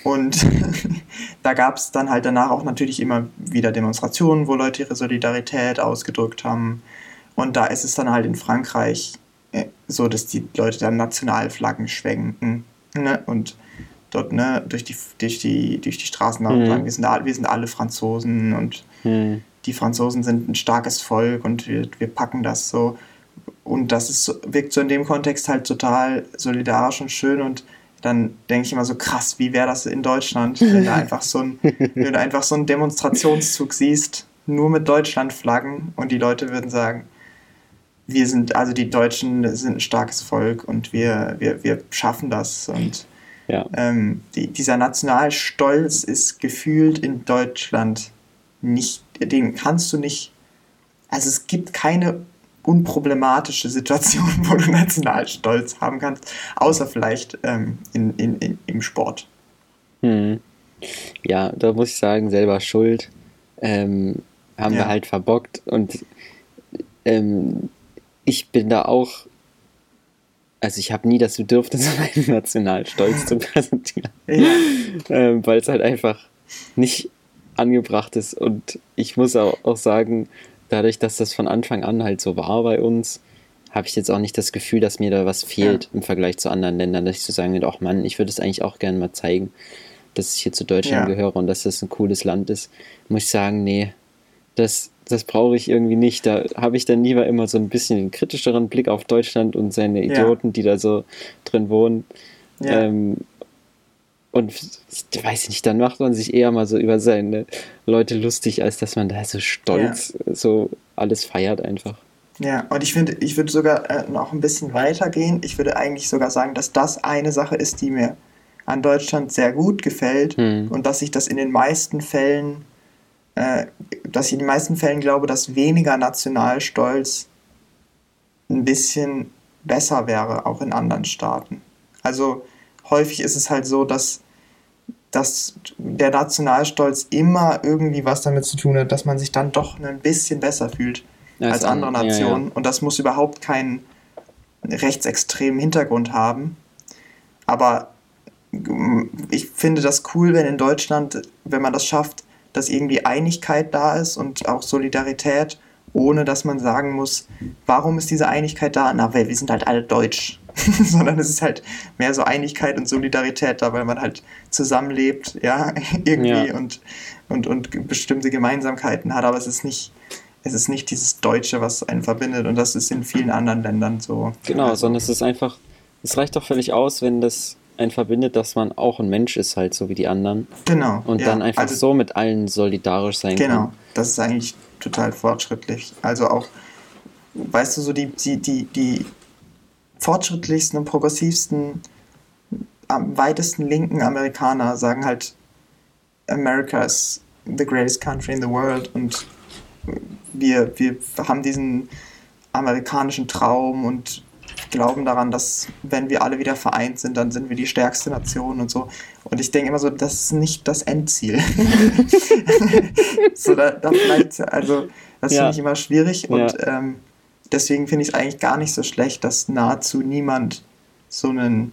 Und *laughs* da gab es dann halt danach auch natürlich immer wieder Demonstrationen, wo Leute ihre Solidarität ausgedrückt haben. Und da ist es dann halt in Frankreich äh, so, dass die Leute dann Nationalflaggen schwenken. Ne? Und dort ne, durch, die, durch, die, durch die Straßen mhm. sagen, wir sind, wir sind alle Franzosen und mhm. die Franzosen sind ein starkes Volk und wir, wir packen das so. Und das ist, wirkt so in dem Kontext halt total solidarisch und schön und dann denke ich immer so krass, wie wäre das in Deutschland, wenn du *laughs* einfach so ein, wenn du einfach so einen Demonstrationszug siehst, nur mit Deutschlandflaggen und die Leute würden sagen, wir sind, also die Deutschen sind ein starkes Volk und wir, wir, wir schaffen das. Und ja. ähm, die, dieser Nationalstolz ist gefühlt in Deutschland nicht, den kannst du nicht, also es gibt keine unproblematische Situation, *laughs* wo du Nationalstolz haben kannst, außer vielleicht ähm, in, in, in, im Sport. Hm. Ja, da muss ich sagen, selber schuld. Ähm, haben ja. wir halt verbockt und ähm, ich bin da auch, also ich habe nie das Bedürfnis, *laughs* meinen Nationalstolz zu präsentieren, ja. ähm, weil es halt einfach nicht angebracht ist und ich muss auch, auch sagen, dadurch, dass das von Anfang an halt so war bei uns, habe ich jetzt auch nicht das Gefühl, dass mir da was fehlt ja. im Vergleich zu anderen Ländern, dass ich so sagen würde, ach Mann, ich würde es eigentlich auch gerne mal zeigen, dass ich hier zu Deutschland ja. gehöre und dass das ein cooles Land ist. Muss ich sagen, nee, das, das brauche ich irgendwie nicht. Da habe ich dann lieber immer so ein bisschen den kritischeren Blick auf Deutschland und seine Idioten, ja. die da so drin wohnen. Ja. Ähm, und ich weiß nicht, dann macht man sich eher mal so über seine Leute lustig, als dass man da so stolz ja. so alles feiert einfach. Ja, und ich finde, ich würde sogar äh, noch ein bisschen weitergehen. Ich würde eigentlich sogar sagen, dass das eine Sache ist, die mir an Deutschland sehr gut gefällt hm. und dass ich das in den meisten Fällen dass ich in den meisten Fällen glaube, dass weniger Nationalstolz ein bisschen besser wäre, auch in anderen Staaten. Also häufig ist es halt so, dass, dass der Nationalstolz immer irgendwie was damit zu tun hat, dass man sich dann doch ein bisschen besser fühlt ja, als andere Nationen. Ja, ja. Und das muss überhaupt keinen rechtsextremen Hintergrund haben. Aber ich finde das cool, wenn in Deutschland, wenn man das schafft, dass irgendwie Einigkeit da ist und auch Solidarität, ohne dass man sagen muss, warum ist diese Einigkeit da? Na, weil wir sind halt alle deutsch. *laughs* Sondern es ist halt mehr so Einigkeit und Solidarität da, weil man halt zusammenlebt, ja, *laughs* irgendwie ja. Und, und, und bestimmte Gemeinsamkeiten hat, aber es ist nicht, es ist nicht dieses Deutsche, was einen verbindet und das ist in vielen anderen Ländern so. Genau, sondern es ist einfach, es reicht doch völlig aus, wenn das einen verbindet, dass man auch ein Mensch ist, halt so wie die anderen. Genau. Und ja. dann einfach also, so mit allen solidarisch sein genau, kann. Genau, das ist eigentlich total fortschrittlich. Also auch, weißt du, so die, die, die, die fortschrittlichsten und progressivsten, am weitesten linken Amerikaner sagen halt, America is the greatest country in the world und wir, wir haben diesen amerikanischen Traum und glauben daran, dass wenn wir alle wieder vereint sind, dann sind wir die stärkste Nation und so. Und ich denke immer so, das ist nicht das Endziel. *laughs* so, da, da vielleicht, also das ja. finde ich immer schwierig und ja. ähm, deswegen finde ich es eigentlich gar nicht so schlecht, dass nahezu niemand so ein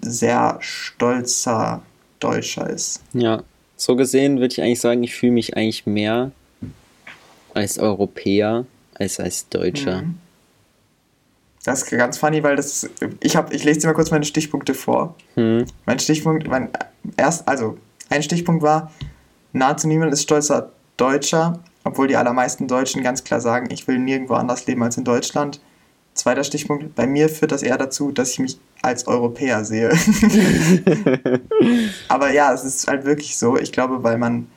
sehr stolzer Deutscher ist. Ja, so gesehen würde ich eigentlich sagen, ich fühle mich eigentlich mehr als Europäer als als Deutscher. Mhm. Das ist ganz funny, weil das ich habe ich lese dir mal kurz meine Stichpunkte vor. Mhm. Mein Stichpunkt, mein erst also ein Stichpunkt war nahezu niemand ist stolzer Deutscher, obwohl die allermeisten Deutschen ganz klar sagen, ich will nirgendwo anders leben als in Deutschland. Zweiter Stichpunkt, bei mir führt das eher dazu, dass ich mich als Europäer sehe. *laughs* Aber ja, es ist halt wirklich so. Ich glaube, weil man,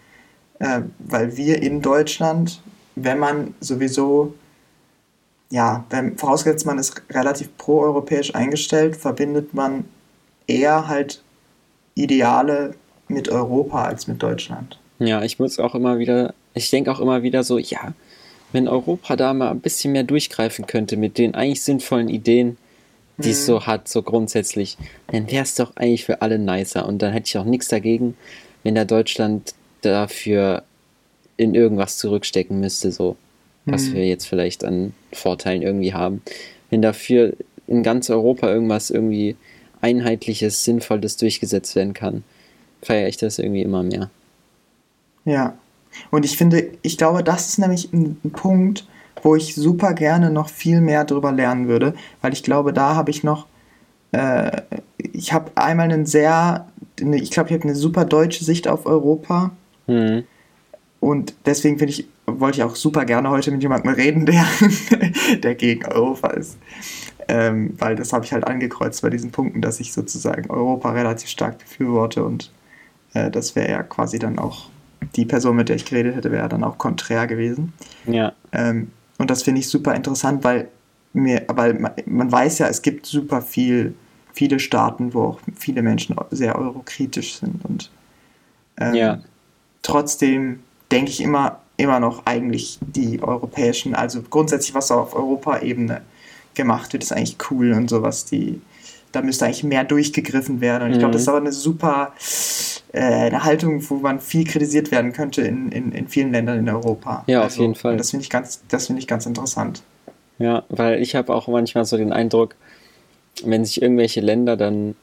äh, weil wir in Deutschland, wenn man sowieso, ja, wenn, vorausgesetzt man ist relativ proeuropäisch eingestellt, verbindet man eher halt Ideale mit Europa als mit Deutschland. Ja, ich muss auch immer wieder, ich denke auch immer wieder so, ja, wenn Europa da mal ein bisschen mehr durchgreifen könnte mit den eigentlich sinnvollen Ideen, die es mhm. so hat, so grundsätzlich, dann wäre es doch eigentlich für alle nicer. Und dann hätte ich auch nichts dagegen, wenn da Deutschland dafür in irgendwas zurückstecken müsste, so, was mhm. wir jetzt vielleicht an Vorteilen irgendwie haben. Wenn dafür in ganz Europa irgendwas irgendwie Einheitliches, Sinnvolles durchgesetzt werden kann, feiere ich das irgendwie immer mehr. Ja. Und ich finde, ich glaube, das ist nämlich ein, ein Punkt, wo ich super gerne noch viel mehr drüber lernen würde, weil ich glaube, da habe ich noch, äh, ich habe einmal einen sehr, ich glaube, ich habe eine super deutsche Sicht auf Europa. Mhm. Und deswegen finde ich, wollte ich auch super gerne heute mit jemandem reden, *laughs* der, der gegen Europa ist. Ähm, weil das habe ich halt angekreuzt bei diesen Punkten, dass ich sozusagen Europa relativ stark befürworte und äh, das wäre ja quasi dann auch die Person, mit der ich geredet hätte, wäre dann auch konträr gewesen. Ja. Ähm, und das finde ich super interessant, weil mir, weil man, man weiß ja, es gibt super viel, viele Staaten, wo auch viele Menschen sehr eurokritisch sind. Und ähm, ja. trotzdem denke ich immer, immer noch eigentlich die europäischen, also grundsätzlich, was auf Europaebene gemacht wird, ist eigentlich cool und sowas, die, da müsste eigentlich mehr durchgegriffen werden. Und ich glaube, das ist mhm. aber eine super äh, eine Haltung, wo man viel kritisiert werden könnte in, in, in vielen Ländern in Europa. Ja, also, auf jeden Fall. Das finde ich, ganz, find ich ganz interessant. Ja, weil ich habe auch manchmal so den Eindruck, wenn sich irgendwelche Länder dann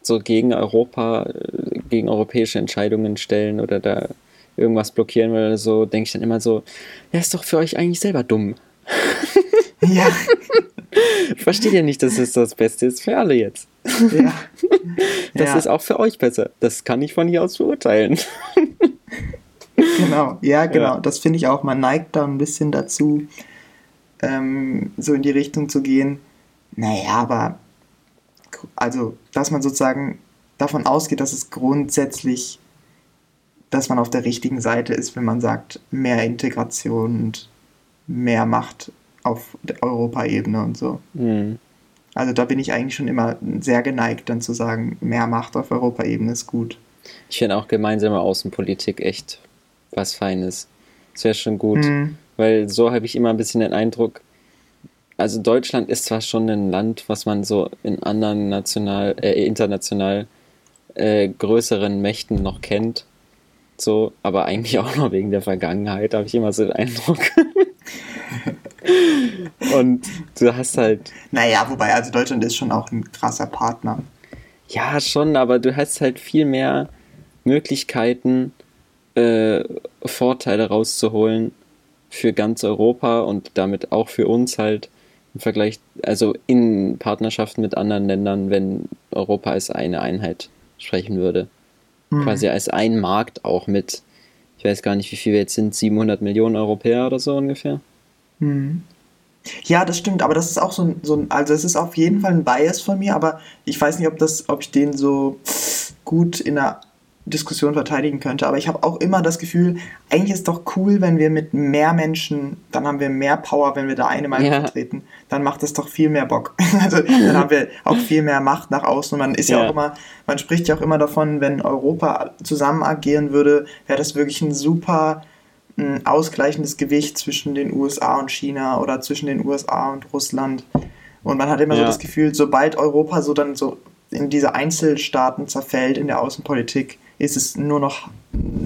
so gegen Europa, äh, gegen europäische Entscheidungen stellen oder da irgendwas blockieren oder so, denke ich dann immer so, ja, ist doch für euch eigentlich selber dumm. *laughs* Ja. *laughs* Versteht ihr nicht, dass es das Beste ist für alle jetzt? Ja. *laughs* Das ja. ist auch für euch besser. Das kann ich von hier aus beurteilen. Genau, ja, genau. Ja. Das finde ich auch. Man neigt da ein bisschen dazu, ähm, so in die Richtung zu gehen. Naja, aber also, dass man sozusagen davon ausgeht, dass es grundsätzlich, dass man auf der richtigen Seite ist, wenn man sagt, mehr Integration und mehr Macht auf Europaebene und so. Mhm. Also da bin ich eigentlich schon immer sehr geneigt, dann zu sagen, mehr Macht auf Europaebene ist gut. Ich finde auch gemeinsame Außenpolitik echt was Feines. Das wäre schon gut, mhm. weil so habe ich immer ein bisschen den Eindruck, also Deutschland ist zwar schon ein Land, was man so in anderen national, äh, international äh, größeren Mächten noch kennt, so, aber eigentlich auch nur wegen der Vergangenheit, habe ich immer so den Eindruck. *laughs* Und du hast halt. Naja, wobei, also Deutschland ist schon auch ein krasser Partner. Ja, schon, aber du hast halt viel mehr Möglichkeiten, äh, Vorteile rauszuholen für ganz Europa und damit auch für uns halt im Vergleich, also in Partnerschaften mit anderen Ländern, wenn Europa als eine Einheit sprechen würde. Mhm. Quasi als ein Markt auch mit, ich weiß gar nicht, wie viel wir jetzt sind, 700 Millionen Europäer oder so ungefähr. Mhm. Ja, das stimmt, aber das ist auch so ein, so ein, also es ist auf jeden Fall ein Bias von mir, aber ich weiß nicht, ob das, ob ich den so gut in der Diskussion verteidigen könnte. Aber ich habe auch immer das Gefühl, eigentlich ist es doch cool, wenn wir mit mehr Menschen, dann haben wir mehr Power, wenn wir da eine Meinung ja. vertreten. Dann macht es doch viel mehr Bock. *laughs* also dann haben wir auch viel mehr Macht nach außen. Und man ist ja. ja auch immer, man spricht ja auch immer davon, wenn Europa zusammen agieren würde, wäre das wirklich ein super ein ausgleichendes Gewicht zwischen den USA und China oder zwischen den USA und Russland. Und man hat immer ja. so das Gefühl, sobald Europa so dann so in diese Einzelstaaten zerfällt in der Außenpolitik, ist es nur noch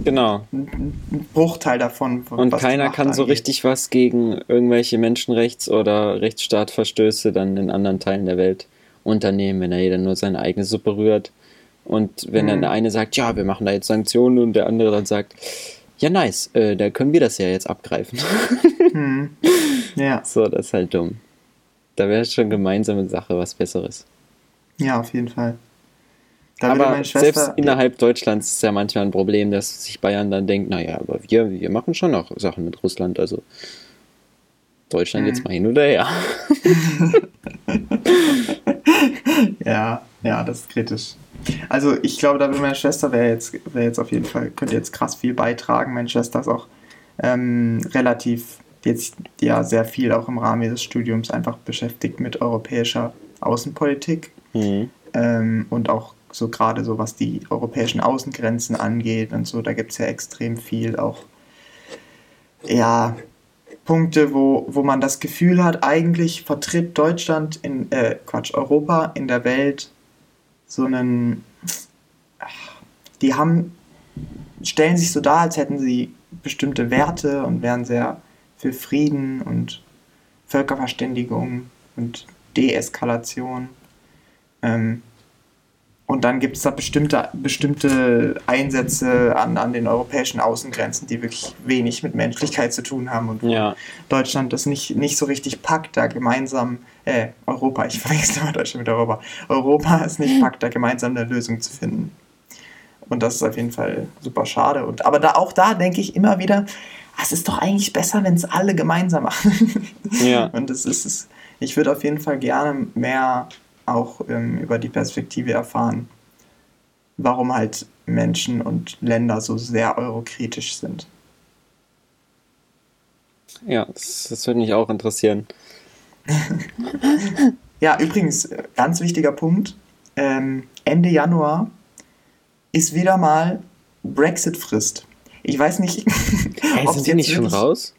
genau. ein Bruchteil davon. Und keiner kann angeht. so richtig was gegen irgendwelche Menschenrechts- oder Rechtsstaatverstöße dann in anderen Teilen der Welt unternehmen, wenn er jeder nur seine eigene Suppe rührt Und wenn mhm. dann der eine sagt, ja, wir machen da jetzt Sanktionen und der andere dann sagt, ja, nice, äh, da können wir das ja jetzt abgreifen. *laughs* Mhm. Ja. *laughs* So, das ist halt dumm. Da wäre schon gemeinsame Sache was Besseres. Ja, auf jeden Fall. Da aber selbst innerhalb Deutschlands ist ja manchmal ein Problem, dass sich Bayern dann denkt, naja, aber wir, wir machen schon noch Sachen mit Russland, also Deutschland jetzt hm. mal hin oder her. *laughs* ja, ja, das ist kritisch. Also ich glaube, da will meine Schwester wäre jetzt, wär jetzt auf jeden Fall, könnte jetzt krass viel beitragen. Meine Schwester ist auch ähm, relativ jetzt ja sehr viel auch im Rahmen ihres Studiums einfach beschäftigt mit europäischer Außenpolitik mhm. ähm, und auch so gerade so was die europäischen Außengrenzen angeht und so, da gibt es ja extrem viel auch ja Punkte, wo, wo man das Gefühl hat, eigentlich vertritt Deutschland in, äh, Quatsch, Europa in der Welt so einen, die haben, stellen sich so dar, als hätten sie bestimmte Werte und wären sehr für Frieden und Völkerverständigung und Deeskalation. Ähm, und dann gibt es da bestimmte, bestimmte Einsätze an, an den europäischen Außengrenzen, die wirklich wenig mit Menschlichkeit zu tun haben und wo ja. Deutschland das nicht, nicht so richtig packt, da gemeinsam, äh, Europa, ich *laughs* verwechsel mal Deutschland mit Europa, Europa es nicht packt, da gemeinsam eine Lösung zu finden. Und das ist auf jeden Fall super schade. Und, aber da, auch da denke ich immer wieder, es ist doch eigentlich besser, wenn es alle gemeinsam machen. Ja. *laughs* Und es ist, ich würde auf jeden Fall gerne mehr auch ähm, über die Perspektive erfahren, warum halt Menschen und Länder so sehr eurokritisch sind. Ja, das, das würde mich auch interessieren. *laughs* ja, übrigens, ganz wichtiger Punkt. Ähm, Ende Januar ist wieder mal Brexit-Frist. Ich weiß nicht. Hey, *laughs* sind die nicht schon raus?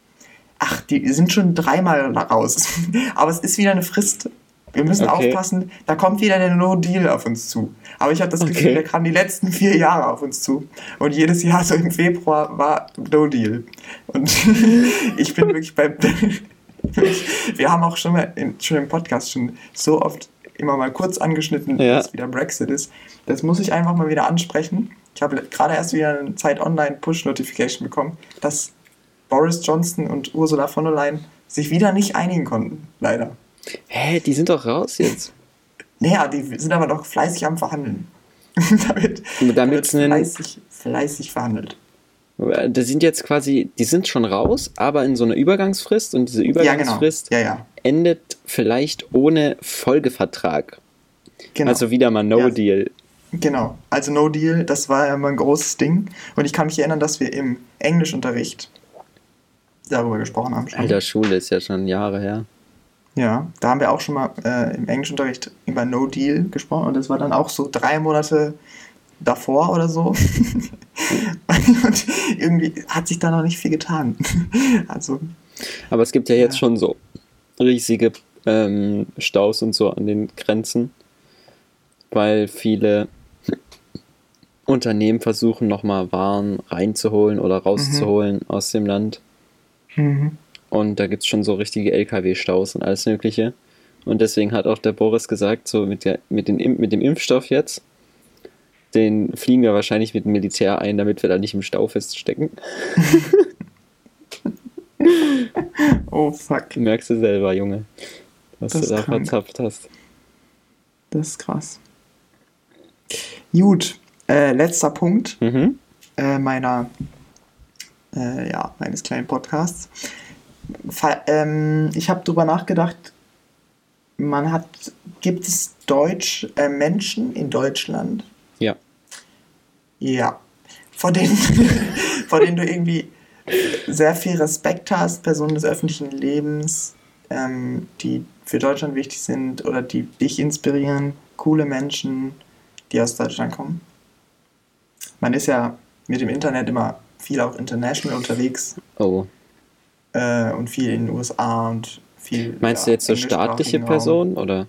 Ach, die sind schon dreimal raus. *laughs* Aber es ist wieder eine Frist. Wir müssen okay. aufpassen, da kommt wieder der No-Deal auf uns zu. Aber ich habe das Gefühl, okay. der kam die letzten vier Jahre auf uns zu. Und jedes Jahr so im Februar war No-Deal. Und *laughs* ich bin wirklich beim. *laughs* wir haben auch schon mal in, schon im Podcast schon so oft immer mal kurz angeschnitten, ja. dass wieder Brexit ist. Das muss ich einfach mal wieder ansprechen. Ich habe gerade erst wieder eine Zeit online Push-Notification bekommen, dass Boris Johnson und Ursula von der Leyen sich wieder nicht einigen konnten, leider. Hä, die sind doch raus jetzt. Naja, die sind aber doch fleißig am Verhandeln. *laughs* damit damit fleißig, fleißig verhandelt. Da sind jetzt quasi, die sind schon raus, aber in so einer Übergangsfrist und diese Übergangsfrist ja, genau. ja, ja. endet vielleicht ohne Folgevertrag. Genau. Also wieder mal No Deal. Genau, also No Deal, das war ja immer ein großes Ding. Und ich kann mich erinnern, dass wir im Englischunterricht darüber gesprochen haben. Schon. Alter, Schule ist ja schon Jahre her. Ja, da haben wir auch schon mal äh, im Englischunterricht über No Deal gesprochen und das war dann auch so drei Monate davor oder so. *laughs* und irgendwie hat sich da noch nicht viel getan. *laughs* also. Aber es gibt ja jetzt ja. schon so riesige ähm, Staus und so an den Grenzen, weil viele *laughs* Unternehmen versuchen nochmal Waren reinzuholen oder rauszuholen mhm. aus dem Land. Mhm. Und da gibt es schon so richtige LKW-Staus und alles Mögliche. Und deswegen hat auch der Boris gesagt, so mit, der, mit, den, mit dem Impfstoff jetzt, den fliegen wir wahrscheinlich mit dem Militär ein, damit wir da nicht im Stau feststecken. *laughs* oh fuck. Merkst du selber, Junge, was das du da krank. verzapft hast. Das ist krass. Gut, äh, letzter Punkt mhm. äh, meiner, äh, ja, meines kleinen Podcasts ähm, ich habe darüber nachgedacht, man hat, gibt es Deutsch, äh, Menschen in Deutschland? Ja. Ja. Vor denen, *laughs* vor denen du irgendwie sehr viel Respekt hast, Personen des öffentlichen Lebens, ähm, die für Deutschland wichtig sind oder die dich inspirieren, coole Menschen, die aus Deutschland kommen. Man ist ja mit dem Internet immer viel auch international unterwegs. Oh äh, und viel in den USA und viel. Meinst ja, du jetzt so staatliche Personen oder?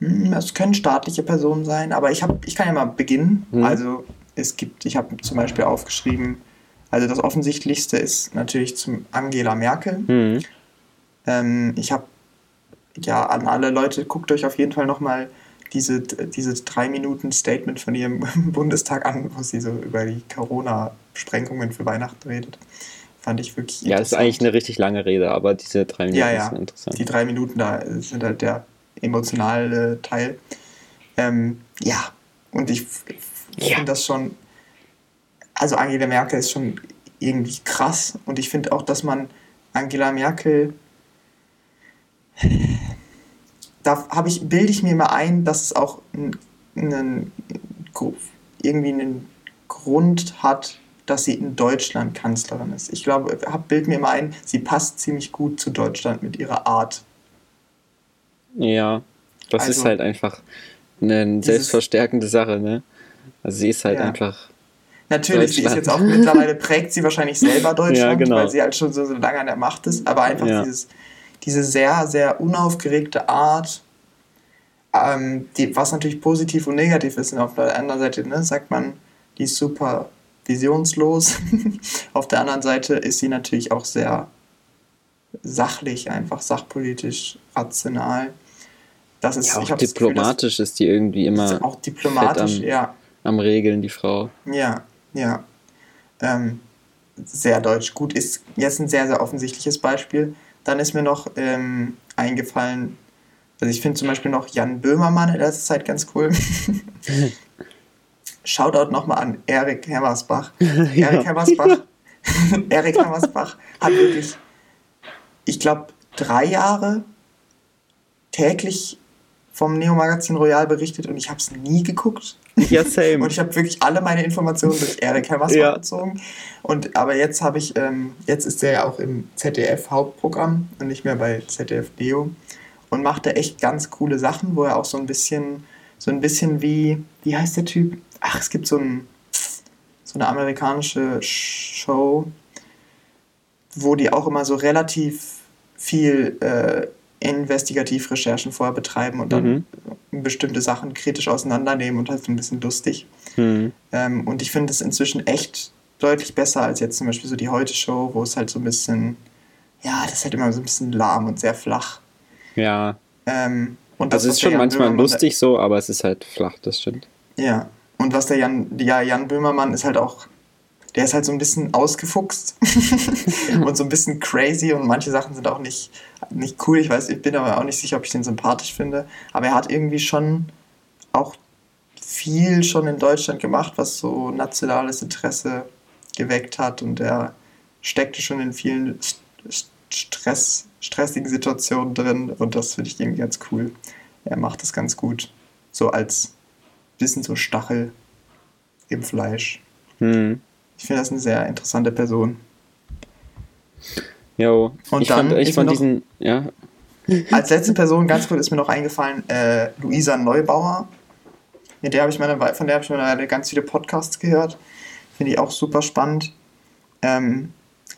Hm, es können staatliche Personen sein, aber ich, hab, ich kann ja mal beginnen. Hm. Also es gibt, ich habe zum Beispiel aufgeschrieben, also das Offensichtlichste ist natürlich zum Angela Merkel. Hm. Ähm, ich habe ja an alle Leute, guckt euch auf jeden Fall nochmal diese, diese drei Minuten Statement von ihrem *laughs* Bundestag an, wo sie so über die Corona-Sprengungen für Weihnachten redet. Fand ich wirklich Ja, ist eigentlich eine richtig lange Rede, aber diese drei Minuten ja, ja. sind interessant. Die drei Minuten da sind halt der emotionale Teil. Ähm, ja, und ich, ich ja. finde das schon, also Angela Merkel ist schon irgendwie krass und ich finde auch, dass man Angela Merkel da habe ich, bilde ich mir mal ein, dass es auch einen, irgendwie einen Grund hat, dass sie in Deutschland Kanzlerin ist. Ich glaube, hab, bild mir mal ein, sie passt ziemlich gut zu Deutschland mit ihrer Art. Ja, das also, ist halt einfach eine selbstverstärkende Sache, ne? Also sie ist halt ja. einfach. Natürlich, sie ist jetzt auch mittlerweile *laughs* prägt sie wahrscheinlich selber Deutschland, ja, genau. weil sie halt schon so, so lange an der Macht ist, aber einfach ja. dieses diese sehr, sehr unaufgeregte Art, ähm, die, was natürlich positiv und negativ ist. Und auf der anderen Seite ne, sagt man, die ist super visionslos. *laughs* auf der anderen Seite ist sie natürlich auch sehr sachlich, einfach sachpolitisch, rational. Das ist ja, auch diplomatisch Gefühl, ist die irgendwie immer. Auch diplomatisch, am, ja. Am Regeln, die Frau. Ja, ja. Ähm, sehr deutsch. Gut, ist jetzt ein sehr, sehr offensichtliches Beispiel. Dann ist mir noch ähm, eingefallen, also ich finde zum Beispiel noch Jan Böhmermann in letzter Zeit ganz cool. *laughs* Shoutout nochmal an Erik Hemmersbach. *laughs* ja. Erik Hemmersbach. *laughs* Erik Hemmersbach hat wirklich, ich glaube, drei Jahre täglich vom Neo-Magazin Royal berichtet und ich habe es nie geguckt. Ja, same. *laughs* und ich habe wirklich alle meine Informationen durch Erik Hemmersbach ja. bezogen. Und, aber jetzt habe ich, ähm, jetzt ist er ja auch im ZDF-Hauptprogramm und nicht mehr bei ZDF Neo und macht da echt ganz coole Sachen, wo er auch so ein bisschen, so ein bisschen wie, wie heißt der Typ? Ach, es gibt so, ein, so eine amerikanische Show, wo die auch immer so relativ viel äh, Investigativrecherchen vorher betreiben und dann mhm. bestimmte Sachen kritisch auseinandernehmen und halt so ein bisschen lustig. Mhm. Ähm, und ich finde es inzwischen echt deutlich besser als jetzt zum Beispiel so die Heute-Show, wo es halt so ein bisschen, ja, das ist halt immer so ein bisschen lahm und sehr flach. Ja. Ähm, und das, also es ist schon manchmal lustig so, aber es ist halt flach, das stimmt. Ja. Und was der Jan, ja, Jan Böhmermann ist halt auch der ist halt so ein bisschen ausgefuchst *laughs* und so ein bisschen crazy und manche Sachen sind auch nicht, nicht cool. Ich weiß, ich bin aber auch nicht sicher, ob ich den sympathisch finde. Aber er hat irgendwie schon auch viel schon in Deutschland gemacht, was so nationales Interesse geweckt hat und er steckte schon in vielen Stress, stressigen Situationen drin und das finde ich irgendwie ganz cool. Er macht das ganz gut. So als bisschen so Stachel im Fleisch. Hm. Ich finde das eine sehr interessante Person. Jo, und ich dann fand, ich fand diesen, ja. Als letzte Person, ganz kurz, ist mir noch eingefallen, äh, Luisa Neubauer. Mit der ich meine, von der habe ich meine ganz viele Podcasts gehört. Finde ich auch super spannend. Ähm,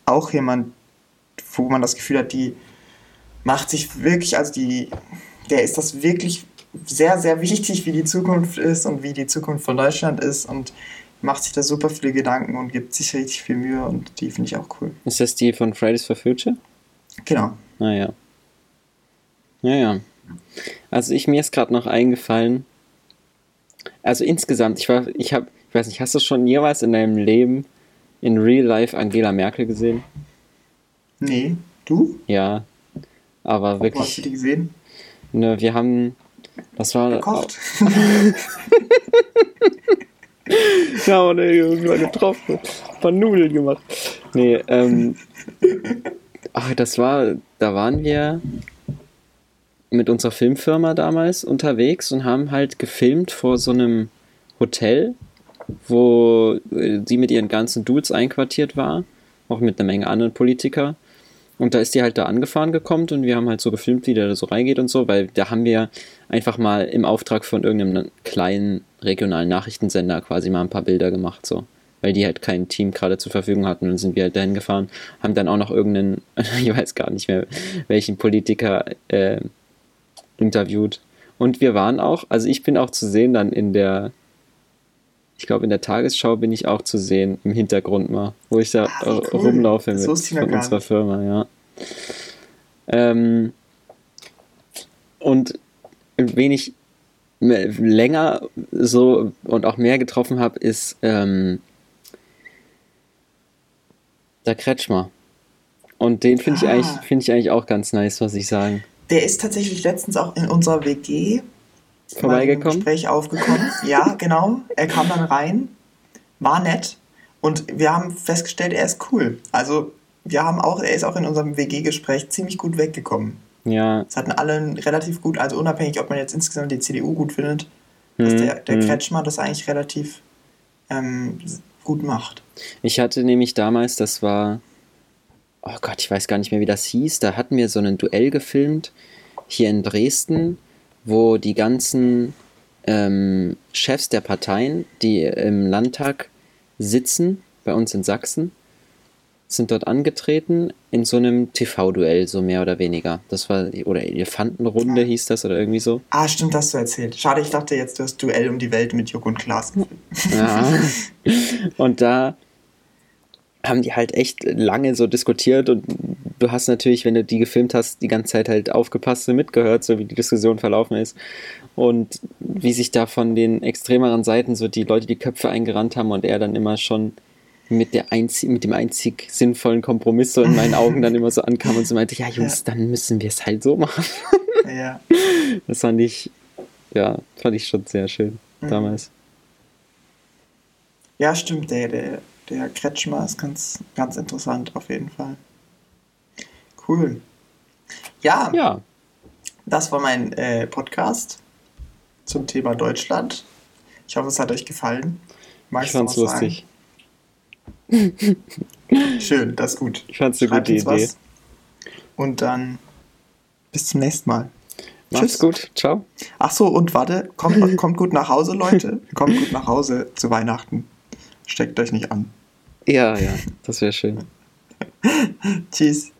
auch jemand, wo man das Gefühl hat, die macht sich wirklich, also die, der ist das wirklich sehr, sehr wichtig, wie die Zukunft ist und wie die Zukunft von Deutschland ist und macht sich da super viele Gedanken und gibt sich richtig viel Mühe und die finde ich auch cool. Ist das die von Fridays for Future? Genau. Ah ja. Ja, ja. Also ich mir ist gerade noch eingefallen. Also insgesamt, ich war, ich habe, ich weiß nicht, hast du schon jemals in deinem Leben in Real Life Angela Merkel gesehen? Nee, du? Ja, aber Wo wirklich. Hast du die gesehen? Ne, wir haben, das war. Gekocht. *laughs* ja, und irgendwann getroffen. Ein paar Nudeln gemacht. Nee, ähm. Ach, das war. Da waren wir mit unserer Filmfirma damals unterwegs und haben halt gefilmt vor so einem Hotel, wo sie mit ihren ganzen Dudes einquartiert war. Auch mit einer Menge anderen Politiker. Und da ist die halt da angefahren gekommen und wir haben halt so gefilmt, wie der da so reingeht und so, weil da haben wir einfach mal im Auftrag von irgendeinem kleinen regionalen Nachrichtensender quasi mal ein paar Bilder gemacht, so. Weil die halt kein Team gerade zur Verfügung hatten und sind wir halt dahin gefahren, haben dann auch noch irgendeinen, *laughs* ich weiß gar nicht mehr, welchen Politiker äh, interviewt. Und wir waren auch, also ich bin auch zu sehen dann in der, ich glaube in der Tagesschau bin ich auch zu sehen im Hintergrund mal, wo ich da ah, cool. rumlaufe mit von unserer Firma, ja. Ähm, und wenig länger so und auch mehr getroffen habe, ist ähm, der Kretschmer. Und den finde ah. ich, eigentlich, find ich eigentlich auch ganz nice, muss ich sagen. Der ist tatsächlich letztens auch in unserer WG vorbeigekommen. Im Gespräch aufgekommen. ja, *laughs* genau. Er kam dann rein, war nett und wir haben festgestellt, er ist cool. Also wir haben auch, er ist auch in unserem WG-Gespräch ziemlich gut weggekommen. Ja. Es hatten alle relativ gut, also unabhängig, ob man jetzt insgesamt die CDU gut findet, hm, dass der, der hm. Kretschmer das eigentlich relativ ähm, gut macht. Ich hatte nämlich damals, das war, oh Gott, ich weiß gar nicht mehr, wie das hieß, da hatten wir so ein Duell gefilmt hier in Dresden, wo die ganzen ähm, Chefs der Parteien, die im Landtag sitzen, bei uns in Sachsen, sind dort angetreten in so einem TV-Duell, so mehr oder weniger. Das war, oder Elefantenrunde hieß das oder irgendwie so. Ah, stimmt, hast du erzählt. Schade, ich dachte jetzt, du hast Duell um die Welt mit Juck und Klaas Ja. *laughs* und da haben die halt echt lange so diskutiert und du hast natürlich, wenn du die gefilmt hast, die ganze Zeit halt aufgepasst und mitgehört, so wie die Diskussion verlaufen ist und wie sich da von den extremeren Seiten so die Leute die Köpfe eingerannt haben und er dann immer schon mit, der einzig, mit dem einzig sinnvollen Kompromiss so in meinen *laughs* Augen dann immer so ankam und so meinte, ja Jungs, ja. dann müssen wir es halt so machen. *laughs* ja. Das fand ich, ja, fand ich schon sehr schön mhm. damals. Ja, stimmt, der, der, der Kretschmer ist ganz, ganz interessant auf jeden Fall. Cool. Ja. Ja. Das war mein äh, Podcast zum Thema Deutschland. Ich hoffe, es hat euch gefallen. Magst ich fand's lustig. *laughs* Schön, das ist gut. Ich fand's eine gute Idee. Was. Und dann bis zum nächsten Mal. Macht's Tschüss. gut. Ciao. Ach so, und warte, kommt, kommt gut nach Hause, Leute. kommt gut nach Hause zu Weihnachten. Steckt euch nicht an. Ja, ja, das wäre schön. *laughs* Tschüss.